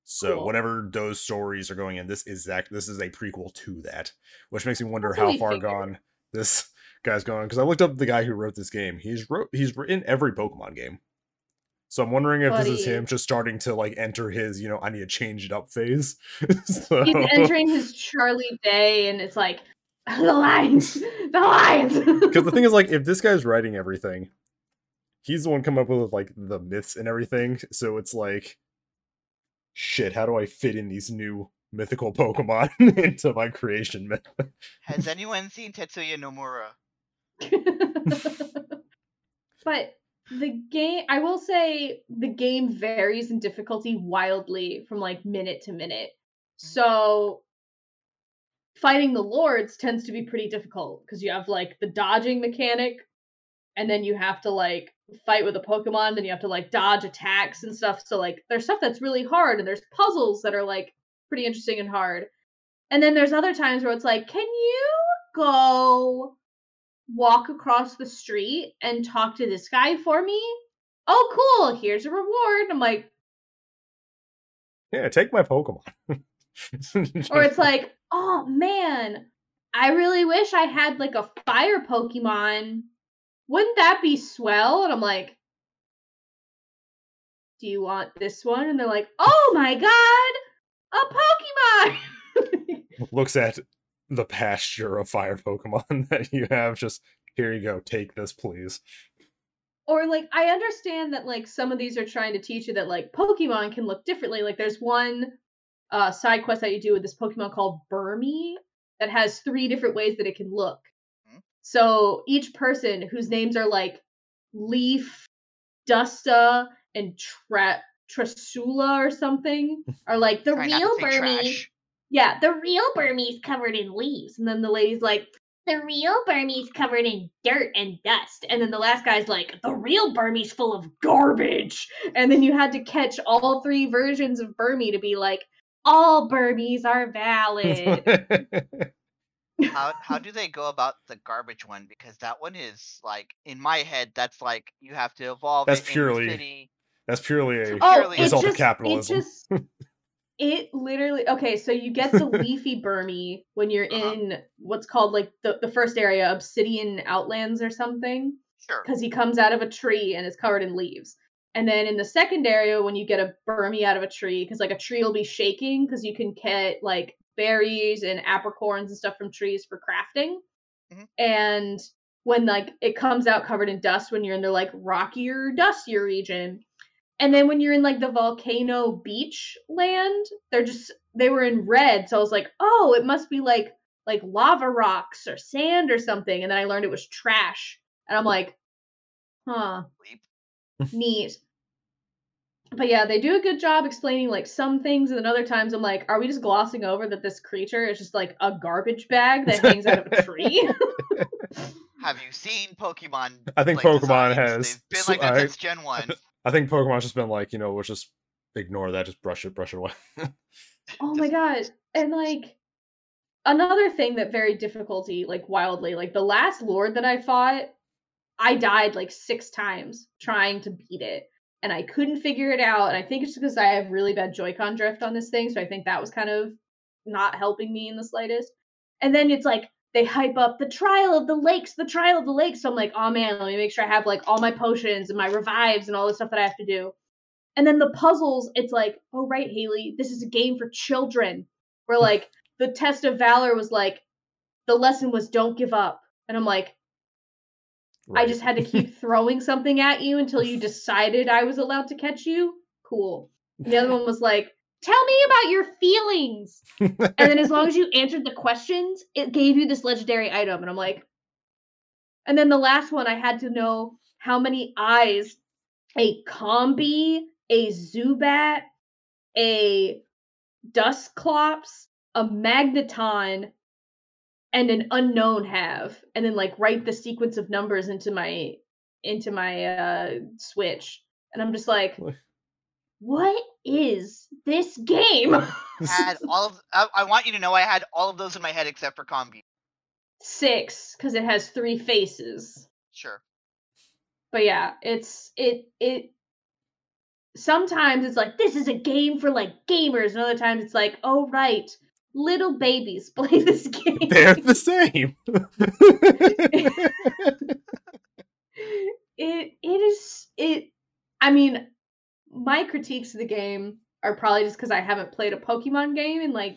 So Cool. whatever those stories are going in, this is that this is a prequel to that, which makes me wonder how far figured. gone this guy's going. Because I looked up the guy who wrote this game. He's wrote he's written every Pokemon game. So I'm wondering if this is him just starting to like enter his, you know, I need to change it up phase. so, He's entering his Charlie Day, and it's like, the lines, the lines. Because the thing is, like, if this guy's writing everything, he's the one coming up with like the myths and everything. So it's like, shit, how do I fit in these new mythical Pokemon into my creation myth? Has anyone seen Tetsuya Nomura? but the game i will say the game varies in difficulty wildly from like minute to minute. So fighting the lords tends to be pretty difficult because you have like the dodging mechanic and then you have to like fight with a pokemon then you have to like dodge attacks and stuff. So like there's stuff that's really hard and there's puzzles that are like pretty interesting and hard. And then there's other times where it's like can you go walk across the street and talk to this guy for me? Oh, cool. Here's a reward. I'm like, yeah, take my Pokemon. or it's like, oh man, I really wish I had like a fire Pokemon. Wouldn't that be swell? And I'm like, do you want this one? And they're like, oh my god, a Pokemon. looks at the pasture of fire Pokemon that you have. Just here you go, take this, please. or like I understand that like some of these are trying to teach you that like Pokemon can look differently. Like there's one uh side quest that you do with this Pokemon called Burmy that has three different ways that it can look. Mhm. So each person whose names are like Leaf, Dusta, and Tra- Trasula or something are like the Try real to say Burmy. Trash. Yeah, the real Burmy's covered in leaves. And then the lady's like, the real Burmy's covered in dirt and dust. And then the last guy's like, the real Burmy's full of garbage. And then you had to catch all three versions of Burmy to be like, all Burmies are valid. How how do they go about the garbage one? Because that one is like in my head, that's like you have to evolve. That's it in the purely- city. That's purely a oh, purely result just, of capitalism. It just, it literally, okay, so you get the leafy Burmy when you're Uh-huh. in what's called like the, the first area, Obsidian Outlands or something. Sure. because he comes out of a tree and is covered in leaves. And then in the second area, when you get a Burmy out of a tree, because like a tree will be shaking, because you can get like berries and apricorns and stuff from trees for crafting. Mhm. And when like it comes out covered in dust when you're in the like rockier, dustier region. And then when you're in like the volcano beach land, they're just they were in red. So I was like, oh, it must be like like lava rocks or sand or something. And then I learned it was trash. And I'm like, huh, neat. But yeah, they do a good job explaining like some things, and then other times I'm like, are we just glossing over that this creature is just like a garbage bag that hangs out of a tree? Have you seen Pokemon? I think play Pokemon designs? has They've been like that I- since Gen One. I think Pokemon's just been like, you know, let's just ignore that, just brush it, brush it away. oh my god. And like another thing that very difficulty, like wildly, like the last lord that I fought, I died like six times trying to beat it. And I couldn't figure it out. And I think it's because I have really bad Joy-Con drift on this thing. So I think that was kind of not helping me in the slightest. And then it's like they hype up the trial of the lakes, the trial of the lakes. So I'm like, oh man, let me make sure I have like all my potions and my revives and all the stuff that I have to do. And then the puzzles, it's like, oh right, Haley, this is a game for children. Where like the test of valor was like, the lesson was don't give up. And I'm like, I just had to keep throwing something at you until you decided I was allowed to catch you. Cool. And the other one was like, tell me about your feelings. And then as long as you answered the questions, it gave you this legendary item. And I'm like, and then the last one, I had to know how many eyes a Combee, a Zubat, a Dusclops, a Magneton, and an Unown have, and then like write the sequence of numbers into my into my uh switch. And I'm just like, What? What is this game? had all of. I, I want you to know I had all of those in my head except for Combee. Six, because it has three faces. Sure. But yeah, it's it it sometimes it's like this is a game for like gamers, and other times it's like, oh right, little babies play this game. They're the same. it it is it I mean, my critiques of the game are probably just because I haven't played a Pokemon game in like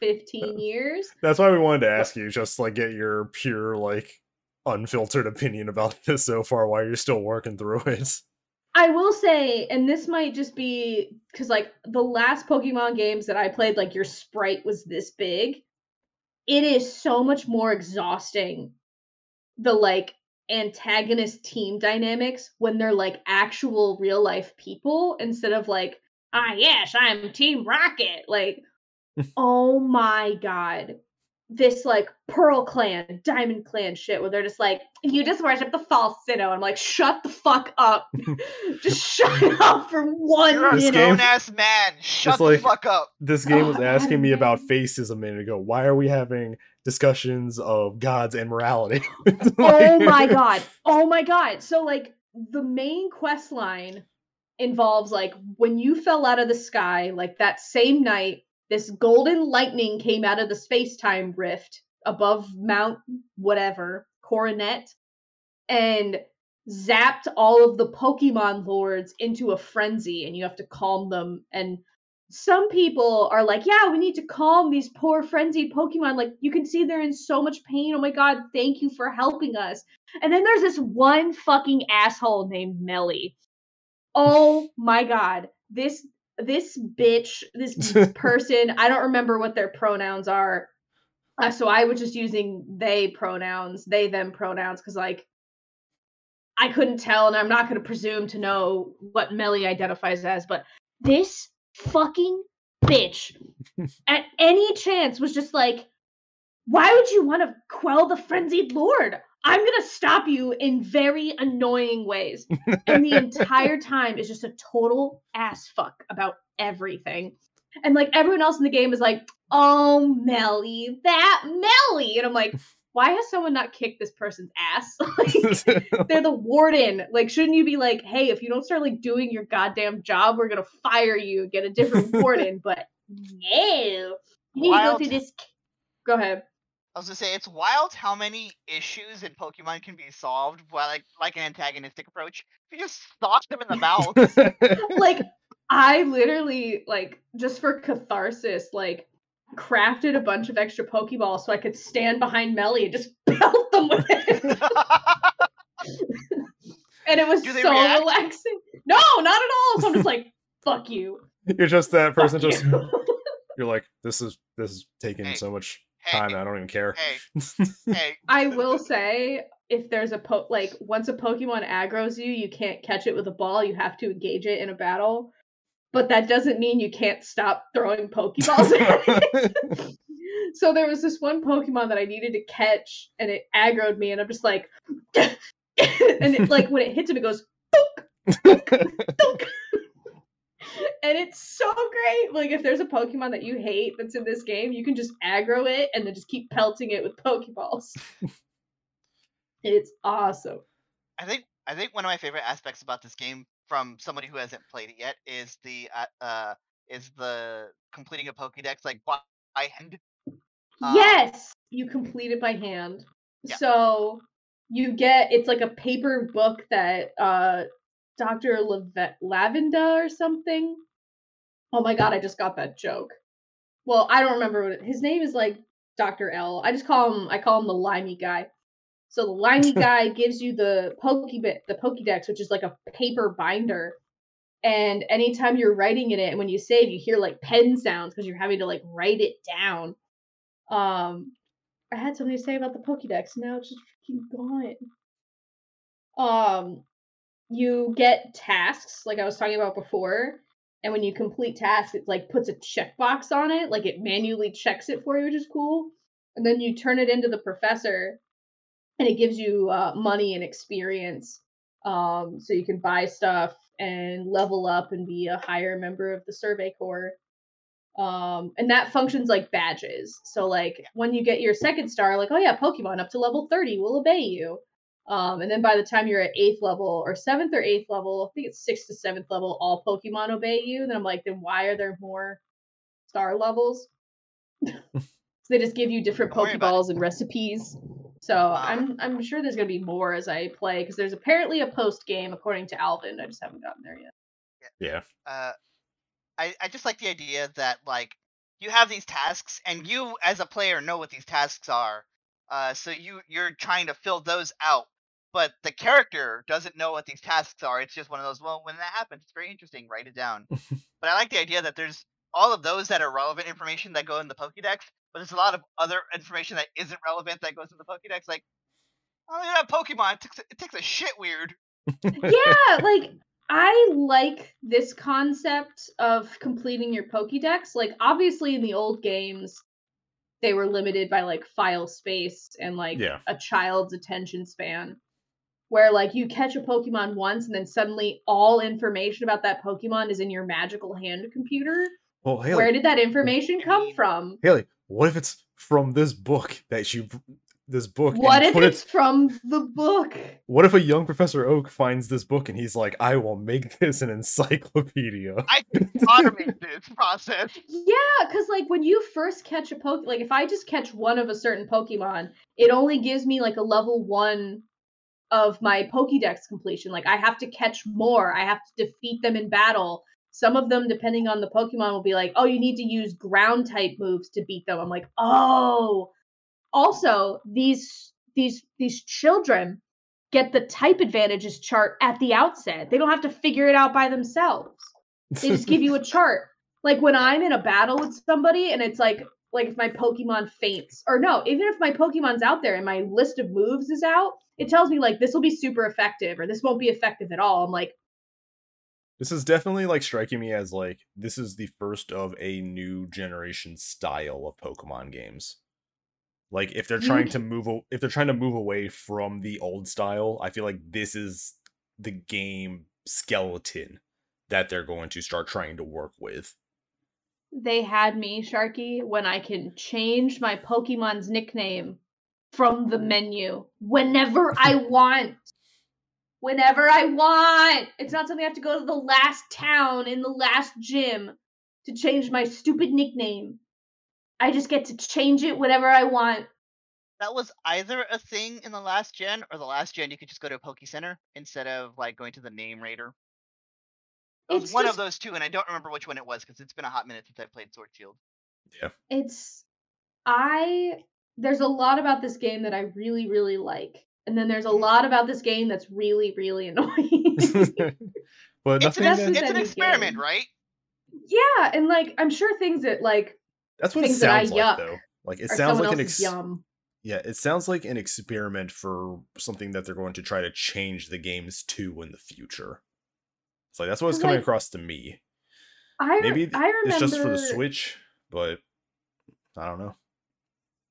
15 years. That's why we wanted to ask you, just like get your pure, like, unfiltered opinion about this so far while you're still working through it. I will say, and this might just be because like the last Pokemon games that I played, like your sprite was this big. It is so much more exhausting. The like antagonist team dynamics when they're like actual real life people instead of like, ah, yes, I'm Team Rocket. Like, oh my god. This like Pearl Clan, Diamond Clan shit where they're just like, you just worship the false Sinnoh. I'm like, shut the fuck up. just shut up for one You're a This minute. game- grown ass man. Shut the like- fuck up. This game was asking me about faces a minute ago. Why are we having discussions of gods and morality? oh my god. Oh my god. So like the main quest line involves like when you fell out of the sky, like that same night, this golden lightning came out of the space-time rift above Mount whatever, Coronet, and zapped all of the Pokemon lords into a frenzy, and you have to calm them. And some people are like, yeah, we need to calm these poor frenzied Pokemon. Like, you can see they're in so much pain. Oh my god, thank you for helping us. And then there's this one fucking asshole named Melly. Oh my god. This this bitch, this person, I don't remember what their pronouns are. Uh, so I was just using they pronouns, they them pronouns, because like I couldn't tell, and I'm not going to presume to know what Melly identifies as, but this fucking bitch at any chance was just like, why would you want to quell the frenzied lord? I'm going to stop you in very annoying ways. and the entire time is just a total ass fuck about everything. And like everyone else in the game is like, oh, Melly, that Melly. And I'm like, why has someone not kicked this person's ass? like, they're the warden. Like, shouldn't you be like, hey, if you don't start like doing your goddamn job, we're gonna fire you and get a different warden? But no, you need to go Wild. through this. Go ahead. I was gonna say it's wild how many issues in Pokemon can be solved by like like an antagonistic approach. If you just sock them in the mouth. Like, I literally like just for catharsis, like crafted a bunch of extra Pokeballs so I could stand behind Melly and just pelt them with it. and it was Do so react? relaxing. No, not at all. So I'm just like, fuck you. you're just that person. fuck Just you. you're like, this is this is taking Hey, so much hey, time. I don't even care. hey, hey. I will say, if there's a po like once a Pokemon aggro's you, you can't catch it with a ball. You have to engage it in a battle. But that doesn't mean you can't stop throwing Pokeballs. so there was this one Pokemon that I needed to catch, and it aggroed me, and I'm just like, and it, like when it hits him, it goes. "Thunk, thunk." And it's so great. Like if there's a Pokemon that you hate that's in this game, you can just aggro it and then just keep pelting it with Pokeballs. it's awesome. I think I think one of my favorite aspects about this game, from somebody who hasn't played it yet, is the uh, uh is the completing a Pokédex like by hand. Um, yes, you complete it by hand. Yeah. So you get it's like a paper book that uh Dr. Lave- Lavenda or something. Oh my god, I just got that joke. Well, I don't remember what it, his name is like Dr. L. I just call him I call him the limey guy. So the limey guy gives you the Pokebit, the Pokédex, which is like a paper binder. And anytime you're writing in it, and when you save, you hear like pen sounds because you're having to like write it down. Um, I had something to say about the Pokédex. Now it's just freaking gone. Um, you get tasks like I was talking about before, and when you complete tasks, it like puts a checkbox on it, like it manually checks it for you, which is cool. And then you turn it into the professor, and it gives you uh, money and experience, um, so you can buy stuff and level up and be a higher member of the Survey Corps. Um, and that functions like badges. So like when you get your second star, like oh yeah, Pokemon up to level thirty will obey you. Um, and then by the time you're at eighth level or seventh or eighth level, I think it's sixth to seventh level, all Pokemon obey you. And then I'm like, then why are there more star levels? so they just give you different Don't worry about Pokeballs and recipes. So I'm I'm sure there's gonna be more as I play because there's apparently a post game according to Alvin. I just haven't gotten there yet. Yeah. uh, I, I just like the idea that like you have these tasks and you as a player know what these tasks are uh, so you you're trying to fill those out but the character doesn't know what these tasks are it's just one of those well when that happens it's very interesting write it down but i like the idea that there's all of those that are relevant information that go in the pokédex but there's a lot of other information that isn't relevant that goes in the pokédex like oh yeah pokemon it takes, a- it takes a shit weird yeah, like I like this concept of completing your Pokédex. Like obviously in the old games they were limited by like file space and like Yeah. a child's attention span. Where like you catch a Pokemon once and then suddenly all information about that Pokemon is in your magical hand computer. Well, Haley, Where did that information come from? Haley, what if it's from this book that you this book? What if put it- it's from the book? What if a young Professor Oak finds this book and he's like, "I will make this an encyclopedia." i can automate this process Yeah, because like when you first catch a poke, like if I just catch one of a certain Pokemon, it only gives me like a level one of my Pokédex completion. Like I have to catch more. I have to defeat them in battle. Some of them, depending on the Pokemon, will be like, oh, you need to use ground type moves to beat them. I'm like, oh. Also, these these these children get the type advantages chart at the outset. They don't have to figure it out by themselves they just give you a chart. Like when I'm in a battle with somebody and it's like like if my Pokemon faints or no, even if my Pokemon's out there and my list of moves is out, it tells me like this will be super effective or this won't be effective at all. I'm like, This is definitely like striking me as like this is the first of a new generation style of Pokemon games. Like if they're trying mm-hmm. to move if they're trying to move away from the old style, I feel like this is the game skeleton that they're going to start trying to work with. they had me, Sharky, when I can change my Pokemon's nickname from the menu whenever I want. Whenever I want. It's not something I have to go to the last town in the last gym to change my stupid nickname. I just get to change it whenever I want. that was either a thing in the last gen or the last gen you could just go to a Poke Center instead of like going to the Name Rater. It was It's one just- of those two, and I don't remember which one it was because it's been a hot minute since I played Sword Shield. Yeah. It's I there's a lot about this game that I really really like. And then there's a Mhm. lot about this game that's really really annoying. but It's nothing an, That's that, with it's an experiment, game. right? yeah, and like I'm sure things that like that's what it things that I sounds like yuck though. Like it sounds like an ex- yum. Yeah, it sounds like an experiment for something that they're going to try to change the games to in the future. It's like that's what it's 'Cause, coming like, across to me. I Maybe I remember it's just for the Switch, but I don't know.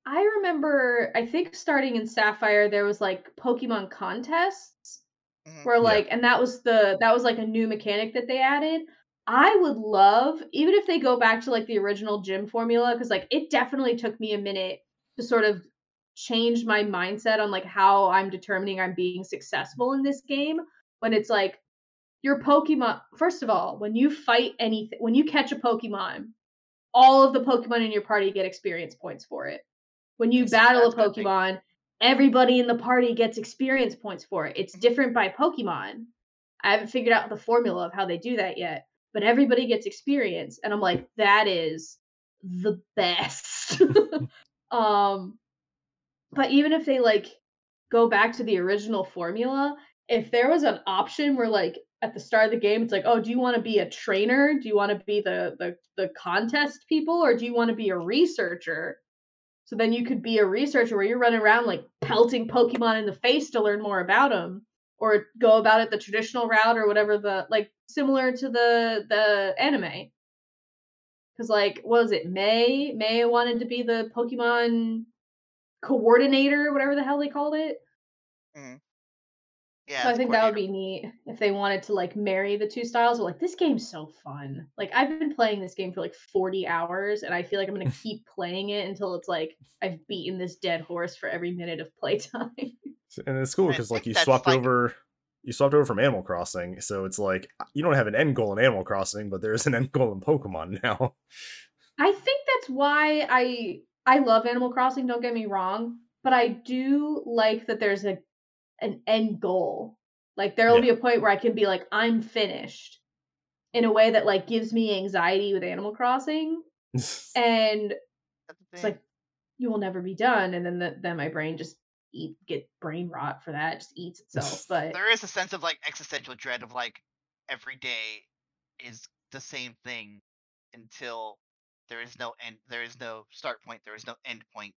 I remember I think starting in Sapphire there was like Pokemon contests Mhm. where Yeah. like and that was the that was like a new mechanic that they added. I would love even if they go back to like the original gym formula cuz like it definitely took me a minute to sort of change my mindset on like how I'm determining I'm being successful in this game when it's like your Pokemon first of all, when you fight anything when you catch a Pokemon, all of the Pokemon in your party get experience points for it. When you battle a. Pokemon, everybody in the party gets experience points for it. It's different by Pokemon. I haven't figured out the formula of how they do that yet, but everybody gets experience. And I'm like, that is the best. um, but even if they like go back to the original formula, if there was an option where like at the start of the game it's like, oh, do you want to be a trainer? Do you want to be the the the contest people or do you want to be a researcher? So then you could be a researcher where you're running around like pelting Pokemon in the face to learn more about them or go about it the traditional route or whatever the like similar to the the anime. Cuz like what was it? May May wanted to be the Pokemon coordinator, whatever the hell they called it. Mhm. Yeah, So I think that would be neat if they wanted to like marry the two styles. But like this game's so fun. Like I've been playing this game for like 40 hours and I feel like I'm gonna keep playing it until it's like I've beaten this dead horse for every minute of playtime. and it's cool because like you swapped like- over you swapped over from animal crossing so it's like you don't have an end goal in animal crossing but there's an end goal in pokemon now I think that's why I I love Animal Crossing, don't get me wrong, but I do like that there's a an end goal. Like there'll be a point where I can be like I'm finished in a way that like gives me anxiety with Animal Crossing and it's like you will never be done and then the, then my brain just eat get brain rot for that, it just eats itself. But there is a sense of like existential dread of like every day is the same thing until there is no end there is no start point there is no end point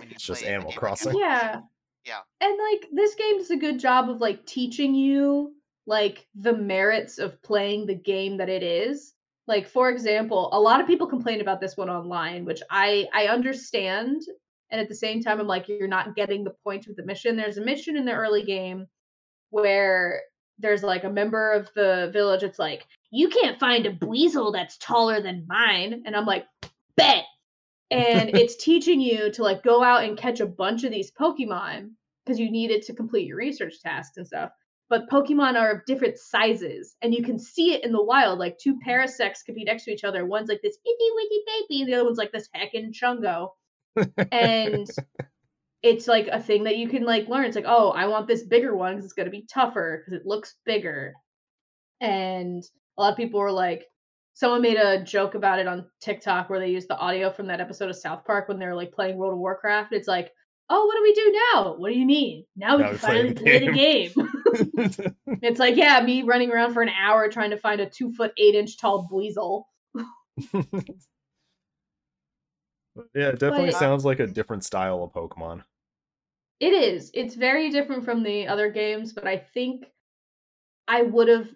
It's just Animal game like Crossing. Yeah. Yeah. And like this game does a good job of like teaching you like the merits of playing the game that it is. Like for example a lot of people complain about this one online which i i understand and at the same time i'm like you're not getting the point of the mission. There's a mission in the early game where there's like a member of the village it's like you can't find a weasel that's taller than mine. And i'm like bet and it's teaching you to like go out and catch a bunch of these pokemon because you need it to complete your research tasks and stuff. But pokemon are of different sizes and you can see it in the wild like two parasects could be next to each other. One's like this itty witty baby and the other one's like this heckin' chungo. And it's like a thing that you can like learn. It's like oh i want this bigger one because it's going to be tougher because it looks bigger. And a lot of people were like someone made a joke about it on tiktok where they used the audio from that episode of south park when they're like playing world of warcraft it's like oh what do we do now? What do you mean? Now we Now can we play finally the play the game. It's like yeah me running around for an hour trying to find a two foot eight inch tall weasel. yeah it definitely But- sounds like a different style of pokemon. It is. It's very different from the other games, but I think I would have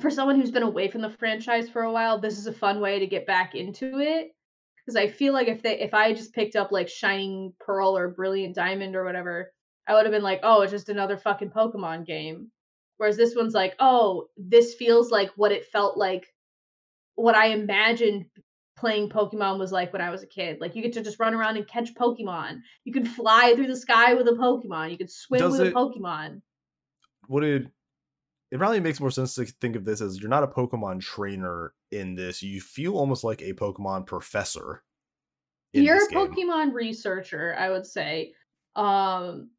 for someone who's been away from the franchise for a while, this is a fun way to get back into it because I feel like if they if I just picked up like Shining Pearl or Brilliant Diamond or whatever, I would have been like, "Oh, it's just another fucking Pokemon game." Whereas this one's like, "Oh, this feels like what it felt like what I imagined playing Pokemon was like when I was a kid. Like you get to just run around and catch Pokemon. You can fly through the sky with a Pokemon. You can swim Does with it- a Pokemon. would it it probably makes more sense to think of this as you're not a pokemon trainer in this you feel almost like a pokemon professor You're a. Pokemon researcher, I would say. Um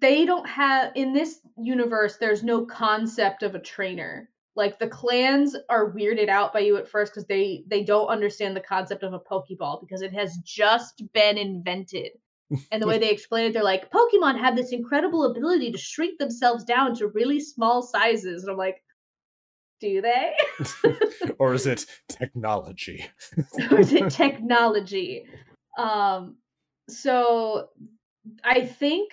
they don't have in this universe there's no concept of a trainer. Like the clans are weirded out by you at first because they they don't understand the concept of a Pokeball because it has just been invented. And the way they explain it, they're like, Pokemon have this incredible ability to shrink themselves down to really small sizes. And I'm like, do they? or is it technology or is it technology? Um, so I think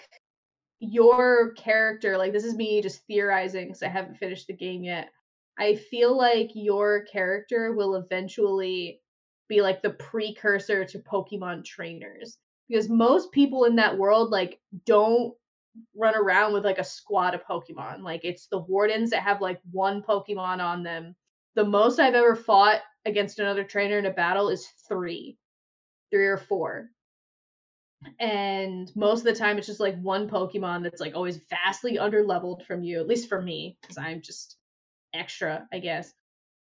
your character, like this is me just theorizing because I haven't finished the game yet. I feel like your character will eventually be like the precursor to Pokemon trainers because most people in that world like don't run around with like a squad of Pokemon. Like it's the wardens that have like one Pokemon on them. The most I've ever fought against another trainer in a battle is three, three or four. And most of the time, it's just like one Pokemon that's like always vastly underleveled from you, at least for me, because I'm just extra, I guess.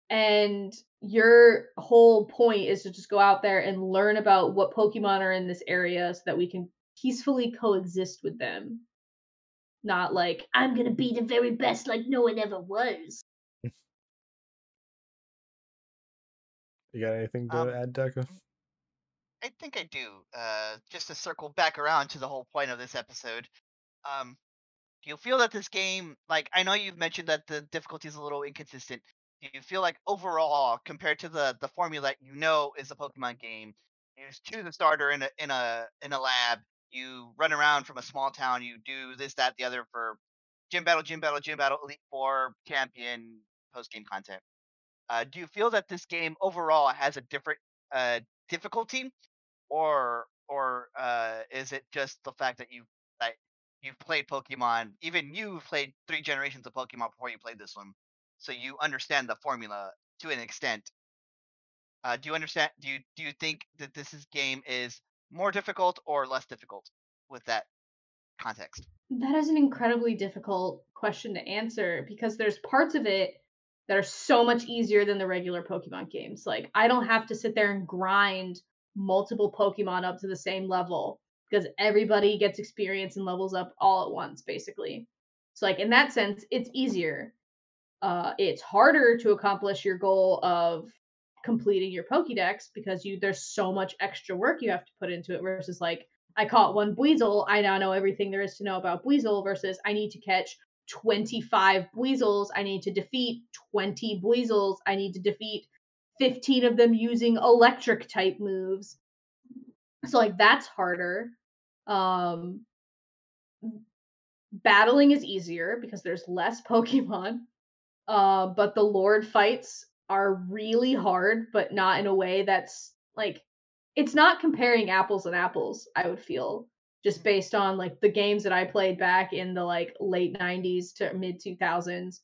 And your whole point is to just go out there and learn about what Pokemon are in this area so that we can peacefully coexist with them. not like I'm gonna be the very best like no one ever was. You got anything to Um, add, Deca? I think I do. Uh, just to circle back around to the whole point of this episode. Um, do you feel that this game, like, I know you've mentioned that the difficulty is a little inconsistent. Do you feel like overall, compared to the the formula that you know is a Pokemon game, you choose a starter in a in a in a lab, you run around from a small town, you do this, that, the other for gym battle, gym battle, gym battle, elite four, champion, post game content. Uh, do you feel that this game overall has a different uh, difficulty, or or uh, is it just the fact that you that you've played Pokemon, even you've played three generations of Pokemon before you played this one, so you understand the formula to an extent. Uh, do you understand? Do you do you think that this is game is more difficult or less difficult with that context? That is an incredibly difficult question to answer because there's parts of it that are so much easier than the regular Pokemon games. Like, I don't have to sit there and grind multiple Pokemon up to the same level because everybody gets experience and levels up all at once, basically. So, like, in that sense, it's easier. Uh, it's harder to accomplish your goal of completing your Pokédex because you there's so much extra work you have to put into it versus like I caught one Buizel, I now know everything there is to know about Buizel versus I need to catch 25 Buizels, I need to defeat 20 Buizels, I need to defeat 15 of them using electric type moves. So like that's harder. Um battling is easier because there's less Pokemon. Uh, but the Lord fights are really hard, but not in a way that's like it's not comparing apples and apples, I would feel, just based on like the games that I played back in the like late 90s to mid 2000s.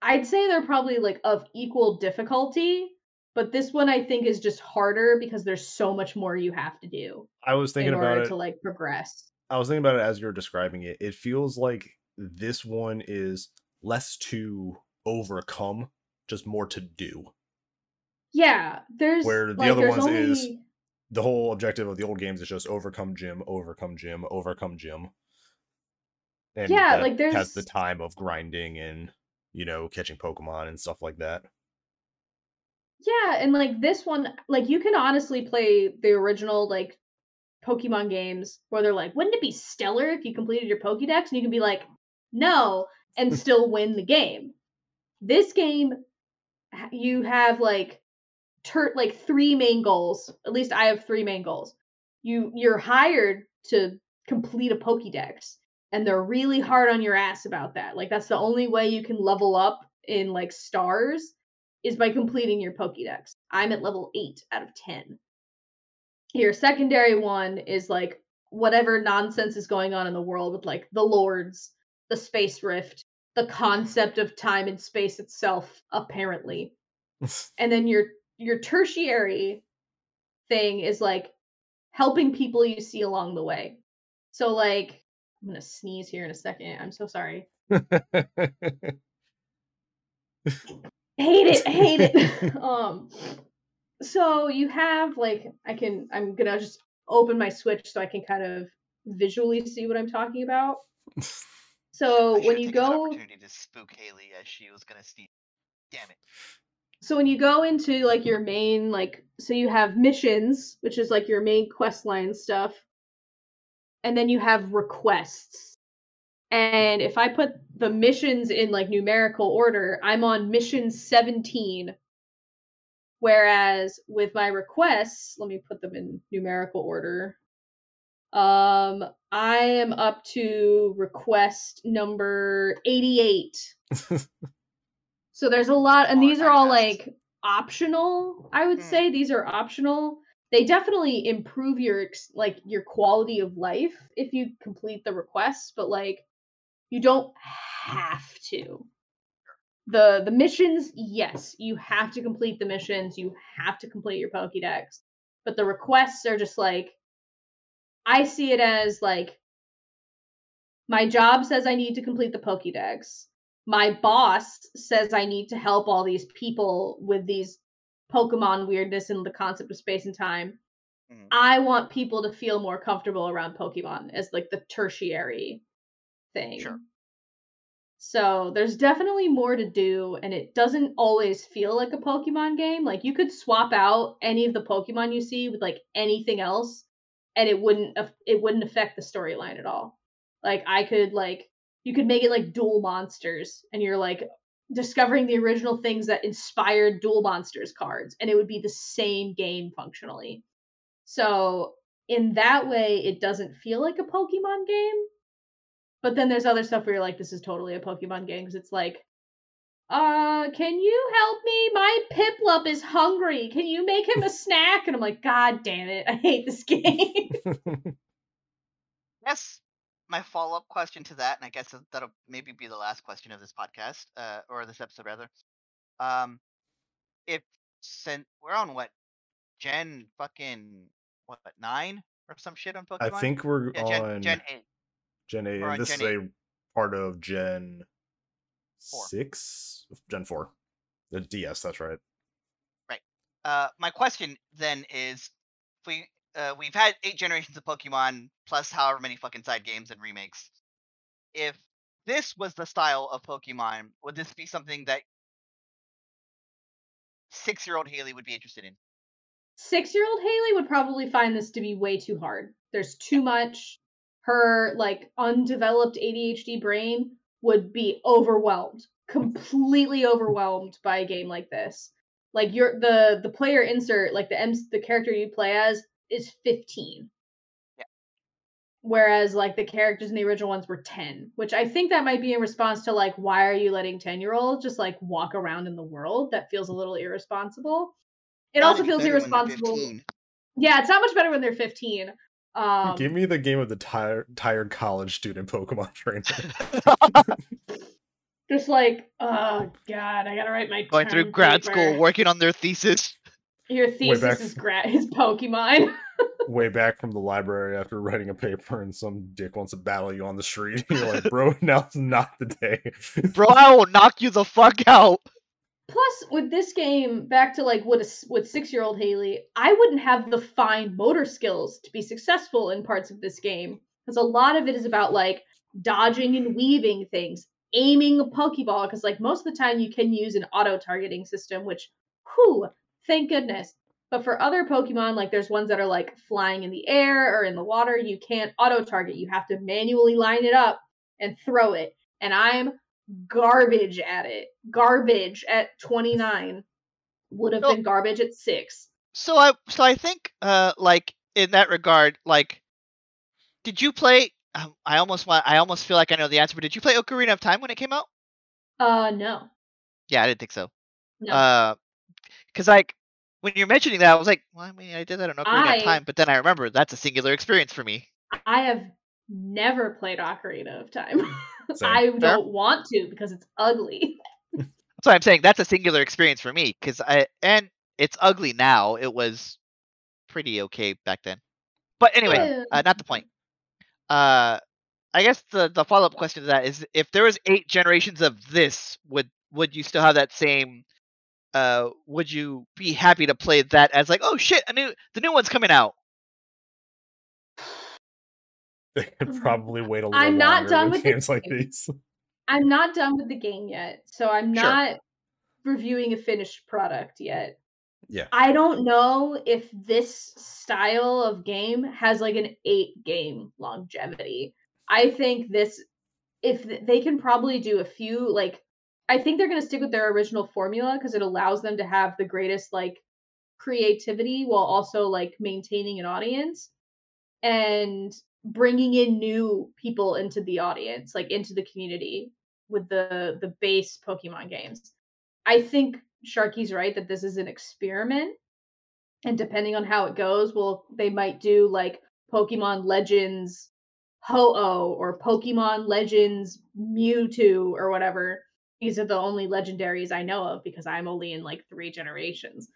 I'd say they're probably like of equal difficulty, but this one I think is just harder because there's so much more you have to do I was thinking in about it. to like progress. I was thinking about it as you're describing it. It feels like this one is less to overcome, just more to do. Yeah, there's Where the like, other there's ones is- The whole objective of the old games is just overcome gym, overcome gym, overcome gym. And Yeah, that like, has the time of grinding and you know catching Pokemon and stuff like that. Yeah, and like this one, like you can honestly play the original like Pokemon games where they're like, wouldn't it be stellar if you completed your Pokédex? And you can be like, no, and still win the game. This game, you have like like three main goals. At least I have three main goals. You you're hired to complete a Pokédex, and they're really hard on your ass about that. Like that's the only way you can level up in like stars is by completing your Pokédex. I'm at level 8 out of 10. Your secondary one is like whatever nonsense is going on in the world with like the lords, the space rift, the concept of time and space itself apparently. And then your your tertiary thing is like helping people you see along the way. So like I'm to sneeze here in a second. I'm so sorry. hate it hate it um so you have like i can i'm gonna just open my switch so i can kind of visually see what i'm talking about so when you go opportunity to spook Haley as she was gonna sneeze. Damn it. so when you go into like your main like so you have missions which is like your main quest line stuff and then you have requests and if i put the missions in like numerical order i'm on mission 17 whereas with my requests let me put them in numerical order um i am up to request number 88 so there's a lot, and these are all like optional. I would Hmm. say these are optional. They definitely improve your like your quality of life if you complete the requests, but like you don't have to. The the missions, yes, you have to complete the missions. You have to complete your Pokédex, but the requests are just like I see it as like my job says I need to complete the Pokédex. My boss says I need to help all these people with these Pokemon weirdness and the concept of space and time. Mhm. I want people to feel more comfortable around Pokemon as like the tertiary thing. Sure. So there's definitely more to do, and it doesn't always feel like a Pokemon game. Like you could swap out any of the Pokemon you see with like anything else, and it wouldn't it wouldn't affect the storyline at all. Like I could like you could make it like Duel Monsters, and you're like discovering the original things that inspired Duel Monsters cards, and it would be the same game functionally. So in that way, it doesn't feel like a Pokemon game. But then there's other stuff where you're like, this is totally a Pokemon game because it's like, uh, can you help me? My Piplup is hungry. Can you make him a snack? And I'm like, God damn it, I hate this game. Yes. My follow up question to that, and I guess that- that'll maybe be the last question of this podcast, uh, or this episode rather. Um, if since we're on what Gen fucking what nine or some shit on Pokemon. I think we're yeah, Gen on Gen eight. Gen 8, and this Gen is a part of Gen Four. 6? Gen 4. The DS, that's right. Right. Uh, my question then is, if we uh, we've had eight generations of Pokemon plus however many fucking side games and remakes. If this was the style of Pokemon, would this be something that six-year-old Haley would be interested in? Six year old Haley would probably find this to be way too hard. There's too much. Her like undeveloped ADHD brain would be overwhelmed, completely overwhelmed by a game like this. Like you're the the player insert, like the M the character you play as is 15. Yeah. Whereas like the characters in the original ones were 10, which I think that might be in response to like why are you letting 10 year olds just like walk around in the world? That feels a little irresponsible. It Not also feels better when they're irresponsible. Yeah, it's not much better when they're 15. Um, Give me the game of the tired, tired college student Pokemon trainer. just like, oh god, I gotta write my Going through grad paper. school, working on their thesis. Your thesis back- is gra- is Pokemon. Way back from the library after writing a paper, and some dick wants to battle you on the street. You're like, bro, now's not the day. Bro, I will knock you the fuck out. Plus, with this game, back to like with a with six year old Haley, I wouldn't have the fine motor skills to be successful in parts of this game because a lot of it is about like dodging and weaving things, aiming a Pokeball. Because like most of the time, you can use an auto targeting system, which, whew, thank goodness. But for other Pokemon, like there's ones that are like flying in the air or in the water, you can't auto target. You have to manually line it up and throw it. And I'm garbage at it. Garbage at 29 would have No. been garbage at 6. So I so I think uh like in that regard, like did you play um, I almost want I almost feel like I know the answer, but did you play Ocarina of Time when it came out? Uh no. Yeah, I didn't think so. No. Uh cuz like when you're mentioning that, I was like, well, I mean, I did that on Ocarina I- of Time, but then I remember that's a singular experience for me. I have never played Ocarina of Time. I Fair. don't want to because it's ugly. That's why I'm saying that's a singular experience for me cuz I and it's ugly now. It was pretty okay back then. But anyway, uh, not the point. Uh, I guess the the follow up question to that is, if there was eight generations of this, would would you still have that same? Uh, would you be happy to play that as like, oh shit, a new the new one's coming out? They could mm-hmm. probably wait a little I'm not done with with the games like these. I'm not done with the game yet, so I'm Sure. not reviewing a finished product yet. Yeah. I don't know if this style of game has like an 8 game longevity. I think this if they can probably do a few like I think they're going to stick with their original formula because it allows them to have the greatest like creativity while also like maintaining an audience and bringing in new people into the audience, like into the community with the the base Pokemon games. I think Sharky's right that this is an experiment and depending on how it goes, well they might do like Pokemon Legends Ho-Oh or Pokemon Legends Mewtwo or whatever. These are the only legendaries I know of because I'm only in like 3 generations.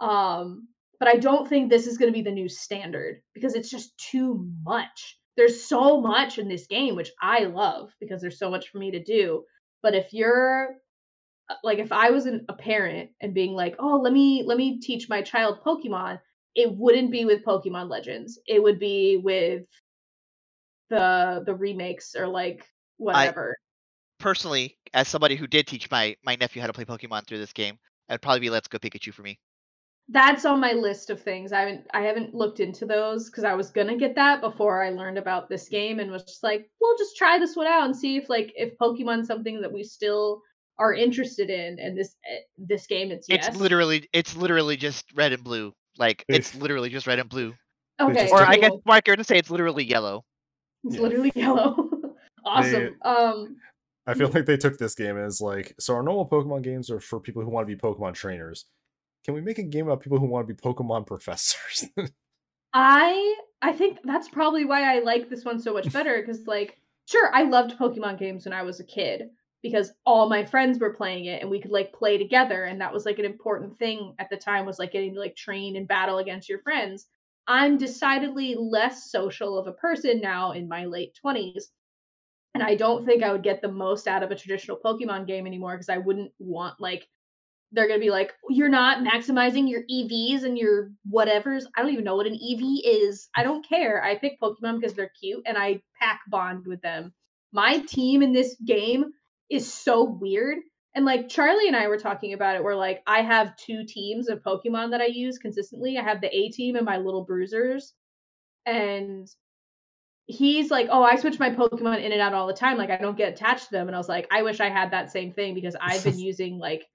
Um but I don't think this is going to be the new standard because it's just too much. There's so much in this game which I love because there's so much for me to do. But if you're uh, like if I was an, a parent and being like, "Oh, let me let me teach my child Pokemon," it wouldn't be with Pokemon Legends. It would be with the the remakes or like whatever. Personally, as somebody who did teach my my nephew how to play Pokemon through this game, it'd probably be Let's Go Pikachu for me. That's on my list of things. I haven't I haven't looked into those because I was gonna get that before I learned about this game and was just like, we'll just try this one out and see if like if Pokemon's something that we still are interested in. And this eh, this game, it's yes. It's literally it's literally just red and blue. Like it's literally just red and blue. okay. Or took- I guess cool. Marker to say it's literally yellow. it's Yeah. literally yellow. awesome. um, I feel like they took this game as like, so our normal Pokemon games are for people who want to be Pokemon trainers. Can we make a game about people who want to be Pokemon professors? I I think that's probably why I like this one so much better because like sure I loved Pokemon games when I was a kid because all my friends were playing it and we could like play together and that was like an important thing at the time was like getting to like train and battle against your friends. I'm decidedly less social of a person now in my late 20s. And I don't think I would get the most out of a traditional Pokemon game anymore because I wouldn't want like they're gonna be like, you're not maximizing your EVs and your whatevers. I don't even know what an EV is. I don't care. I pick Pokemon because they're cute and I pack bond with them. My team in this game is so weird. And like Charlie and I were talking about it, where like I have two teams of Pokemon that I use consistently. I have the A team and my little bruisers. And he's like, Oh, I switch my Pokemon in and out all the time. Like I don't get attached to them. And I was like, I wish I had that same thing because I've been using like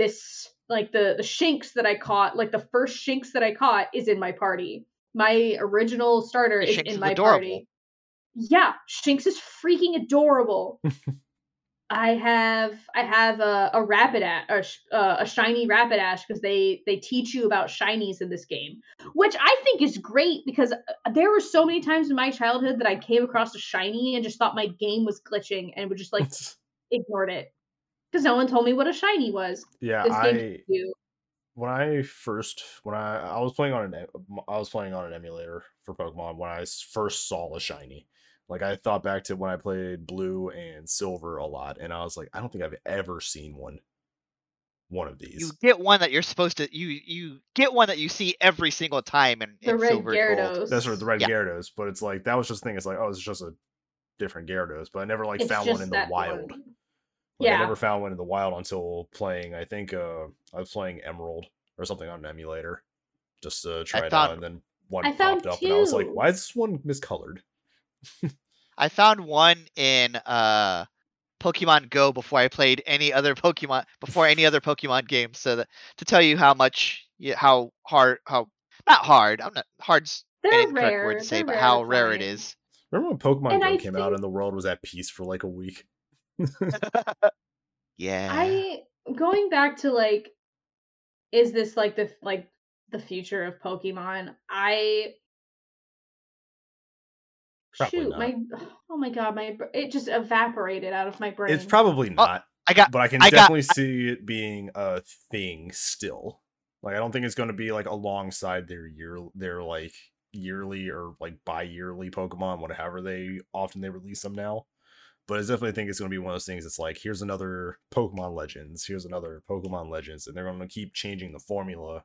this like the the shinx that I caught, like the first shinx that I caught is in my party. My original starter is in is my adorable. party. Yeah, Shinx is freaking adorable. I have I have a, a sh- uh, a shiny Rapidash because they they teach you about shinies in this game, which I think is great because uh, there were so many times in my childhood that I came across a shiny and just thought my game was glitching and would just like ignored it because no one told me what a shiny was. yeah, I when I first when I I was playing on an I was playing on an emulator for Pokemon when I first saw a shiny. Like I thought back to when I played Blue and Silver a lot, and I was like, I don't think I've ever seen one. One of these. You get one that you're supposed to you you get one that you see every single time in, The in red silver and gold. Gyarados. That's right, the red Yeah. Gyarados. But it's like that was just the thing. It's like, oh, it's just a different Gyarados. But I never like It's found one in the wild. one. Like, I never found one in the wild until playing. I think uh I was playing Emerald or something on an emulator, just to try it out, and then one I popped up, and I was like, why is this one miscolored? I found one in uh Pokemon Go before I played any other Pokemon before any other Pokemon game. So that to tell you how much how hard how not hard I'm not hard's an They're incorrect rare. word to say, They're but rare how rare it find. is. Remember when Pokemon And Go I came out and the world was at peace for like a week? Yeah. I going back to like is this like the like the future of Pokemon? I Probably shoot not. my oh my god my it just evaporated out of my brain. It's probably oh, not, I got but I can I got- definitely see it being a thing still. Like I don't think it's going to be like alongside their year, their like yearly or like bi-yearly Pokemon, whatever they often they release them now. But I definitely think it's going to be one of those things. It's like here's another Pokemon Legends, here's another Pokemon Legends, and they're going to keep changing the formula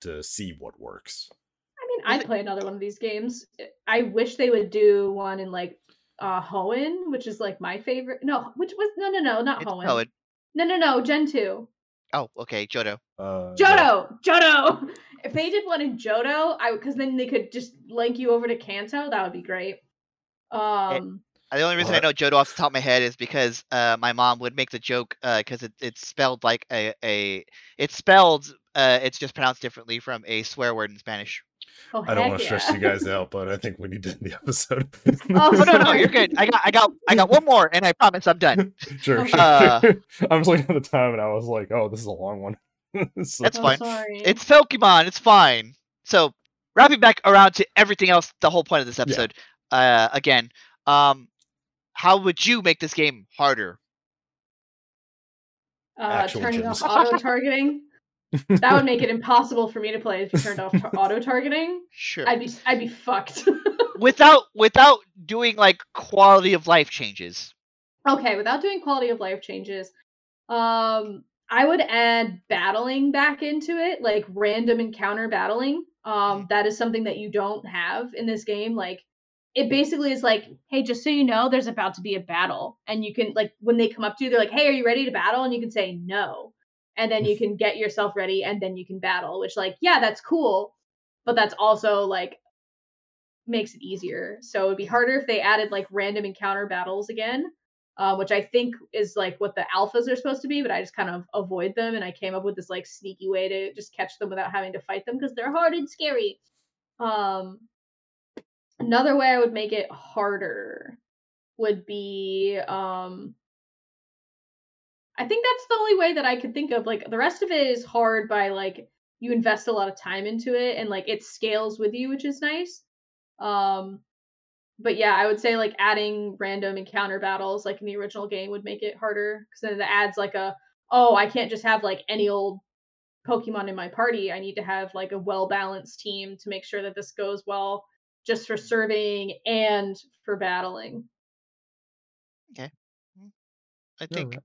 to see what works. I mean, I'd play another one of these games. I wish they would do one in like uh Hoenn, which is like my favorite. No, which was no no no not it's Hoenn. Hoenn. No no no Gen two. Oh, okay, Johto. Uh, yeah. Johto, Johto. If they did one in Johto, I because then they could just link you over to Kanto. That would be great. Um, Uh, The only reason I know Johto off the top of my head is because uh, my mom would make the joke because it, it's spelled like a, a it's spelled uh, it's just pronounced differently from a swear word in Spanish. oh, I don't want to stress yeah. you guys out, but I think we need to end the episode. Oh, Oh no no you're good. I got I got I got one more and I promise I'm done. sure, sure. Uh, I was looking at the time and I was like, oh, this is a long one. So- That's Oh, fine. sorry. It's Pokemon. It's fine. So wrapping back around to everything else, the whole point of this episode. Uh, again, um, how would you make this game harder? uh, turning gyms. off auto targeting. that would make it impossible for me to play if you turned off auto targeting. Sure. I'd be I'd be fucked. without without doing like quality of life changes. okay, without doing quality of life changes, um, I would add battling back into it, like random encounter battling. Um, that is something that you don't have in this game. Like, it basically is like, hey, just so you know, there's about to be a battle. And you can like when they come up to you, they're like, hey, are you ready to battle? And you can say no. And then you can get yourself ready and then you can battle, which like, yeah, that's cool. But that's also like makes it easier. So it would be harder if they added like random encounter battles again. Uh, which I think is like what the alphas are supposed to be, but I just kind of avoid them and I came up with this like sneaky way to just catch them without having to fight them because they're hard and scary. Um, another way I would make it harder would be um I think that's the only way that I could think of. Like the rest of it is hard by like you invest a lot of time into it and like it scales with you, which is nice. Um but yeah, I would say like adding random encounter battles like in the original game would make it harder because then it adds like a oh, I can't just have like any old Pokemon in my party. I need to have like a well balanced team to make sure that this goes well just for serving and for battling. Okay. Hmm. I think right.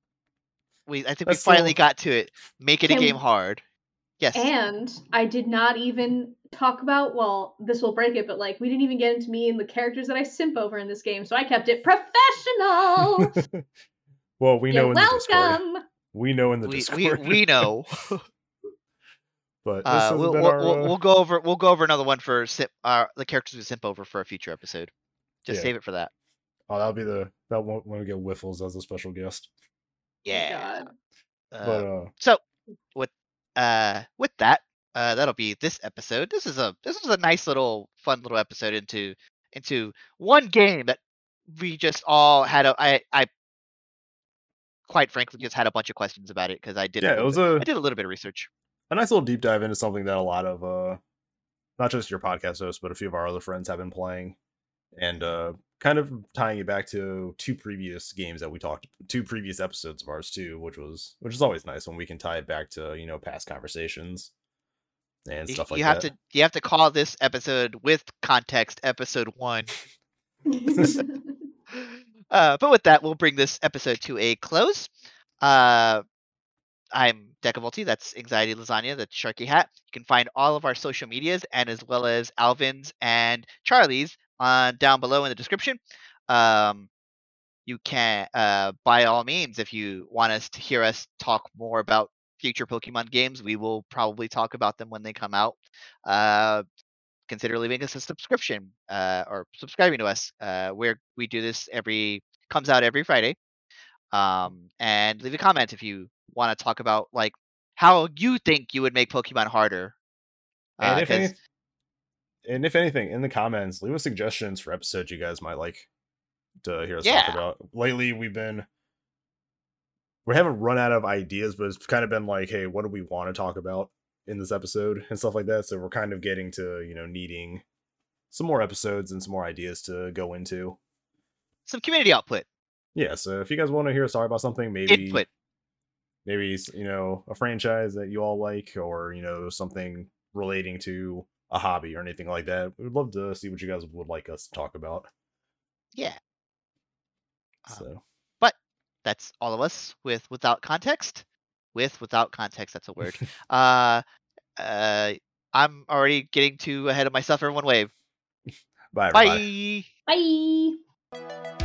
we I think That's we finally still- got to it. Make it a Can- game hard. Yes. And I did not even talk about, well, this will break it, but like we didn't even get into me and the characters that I simp over in this game, so I kept it professional. well, we know You're in the Discord. We know in the we, we Discord. we know. but this Uh, we'll, been we'll, our, uh, we'll go over we'll go over another one for simp, uh, the characters we simp over for a future episode. Just Yeah. save it for that. Oh, that'll be the that one when we get Whiffles as a special guest. Yeah. Uh, But uh, so with uh with that, uh that'll be this episode. This is a this is a nice little fun little episode into into one game that we just all had a I I quite frankly just had a bunch of questions about it because I did a yeah, it little was bit- a I did a little bit of research. A nice little deep dive into something that a lot of uh not just your podcast hosts but a few of our other friends have been playing and uh kind of tying it back to two previous games that we talked two previous episodes of ours too which was which is always nice when we can tie it back to you know past conversations and You, stuff like that. you have that to you have to call this episode with context episode one. Uh, but with that, we'll bring this episode to a close. Uh, I'm Decavolti, that's Anxiety Lasagna, that's Sharky Hat. You can find all of our social medias and as well as Alvin's and Charlie's on down below in the description. Um, you can, uh, by all means, if you want us to hear us talk more about future Pokemon games, we will probably talk about them when they come out. Uh, consider leaving us a subscription uh, or subscribing to us. Uh, where we do this every comes out every Friday. Um, and leave a comment if you want to talk about like how you think you would make Pokemon harder. and Uh, if 'cause- any, and if anything in the comments leave us suggestions for episodes you guys might like to hear us Yeah. talk about lately we've been we haven't run out of ideas but it's kind of been like hey what do we want to talk about in this episode and stuff like that so we're kind of getting to you know needing some more episodes and some more ideas to go into some community output, yeah so if you guys want to hear us talk about something maybe input. Maybe you know a franchise that you all like or you know something relating to a hobby or anything like that we'd love to see what you guys would like us to talk about Yeah, Um, but that's all of us with without context. With without context, that's a word. uh, uh, I'm already getting too ahead of myself. Everyone wave. bye everybody Bye. Bye.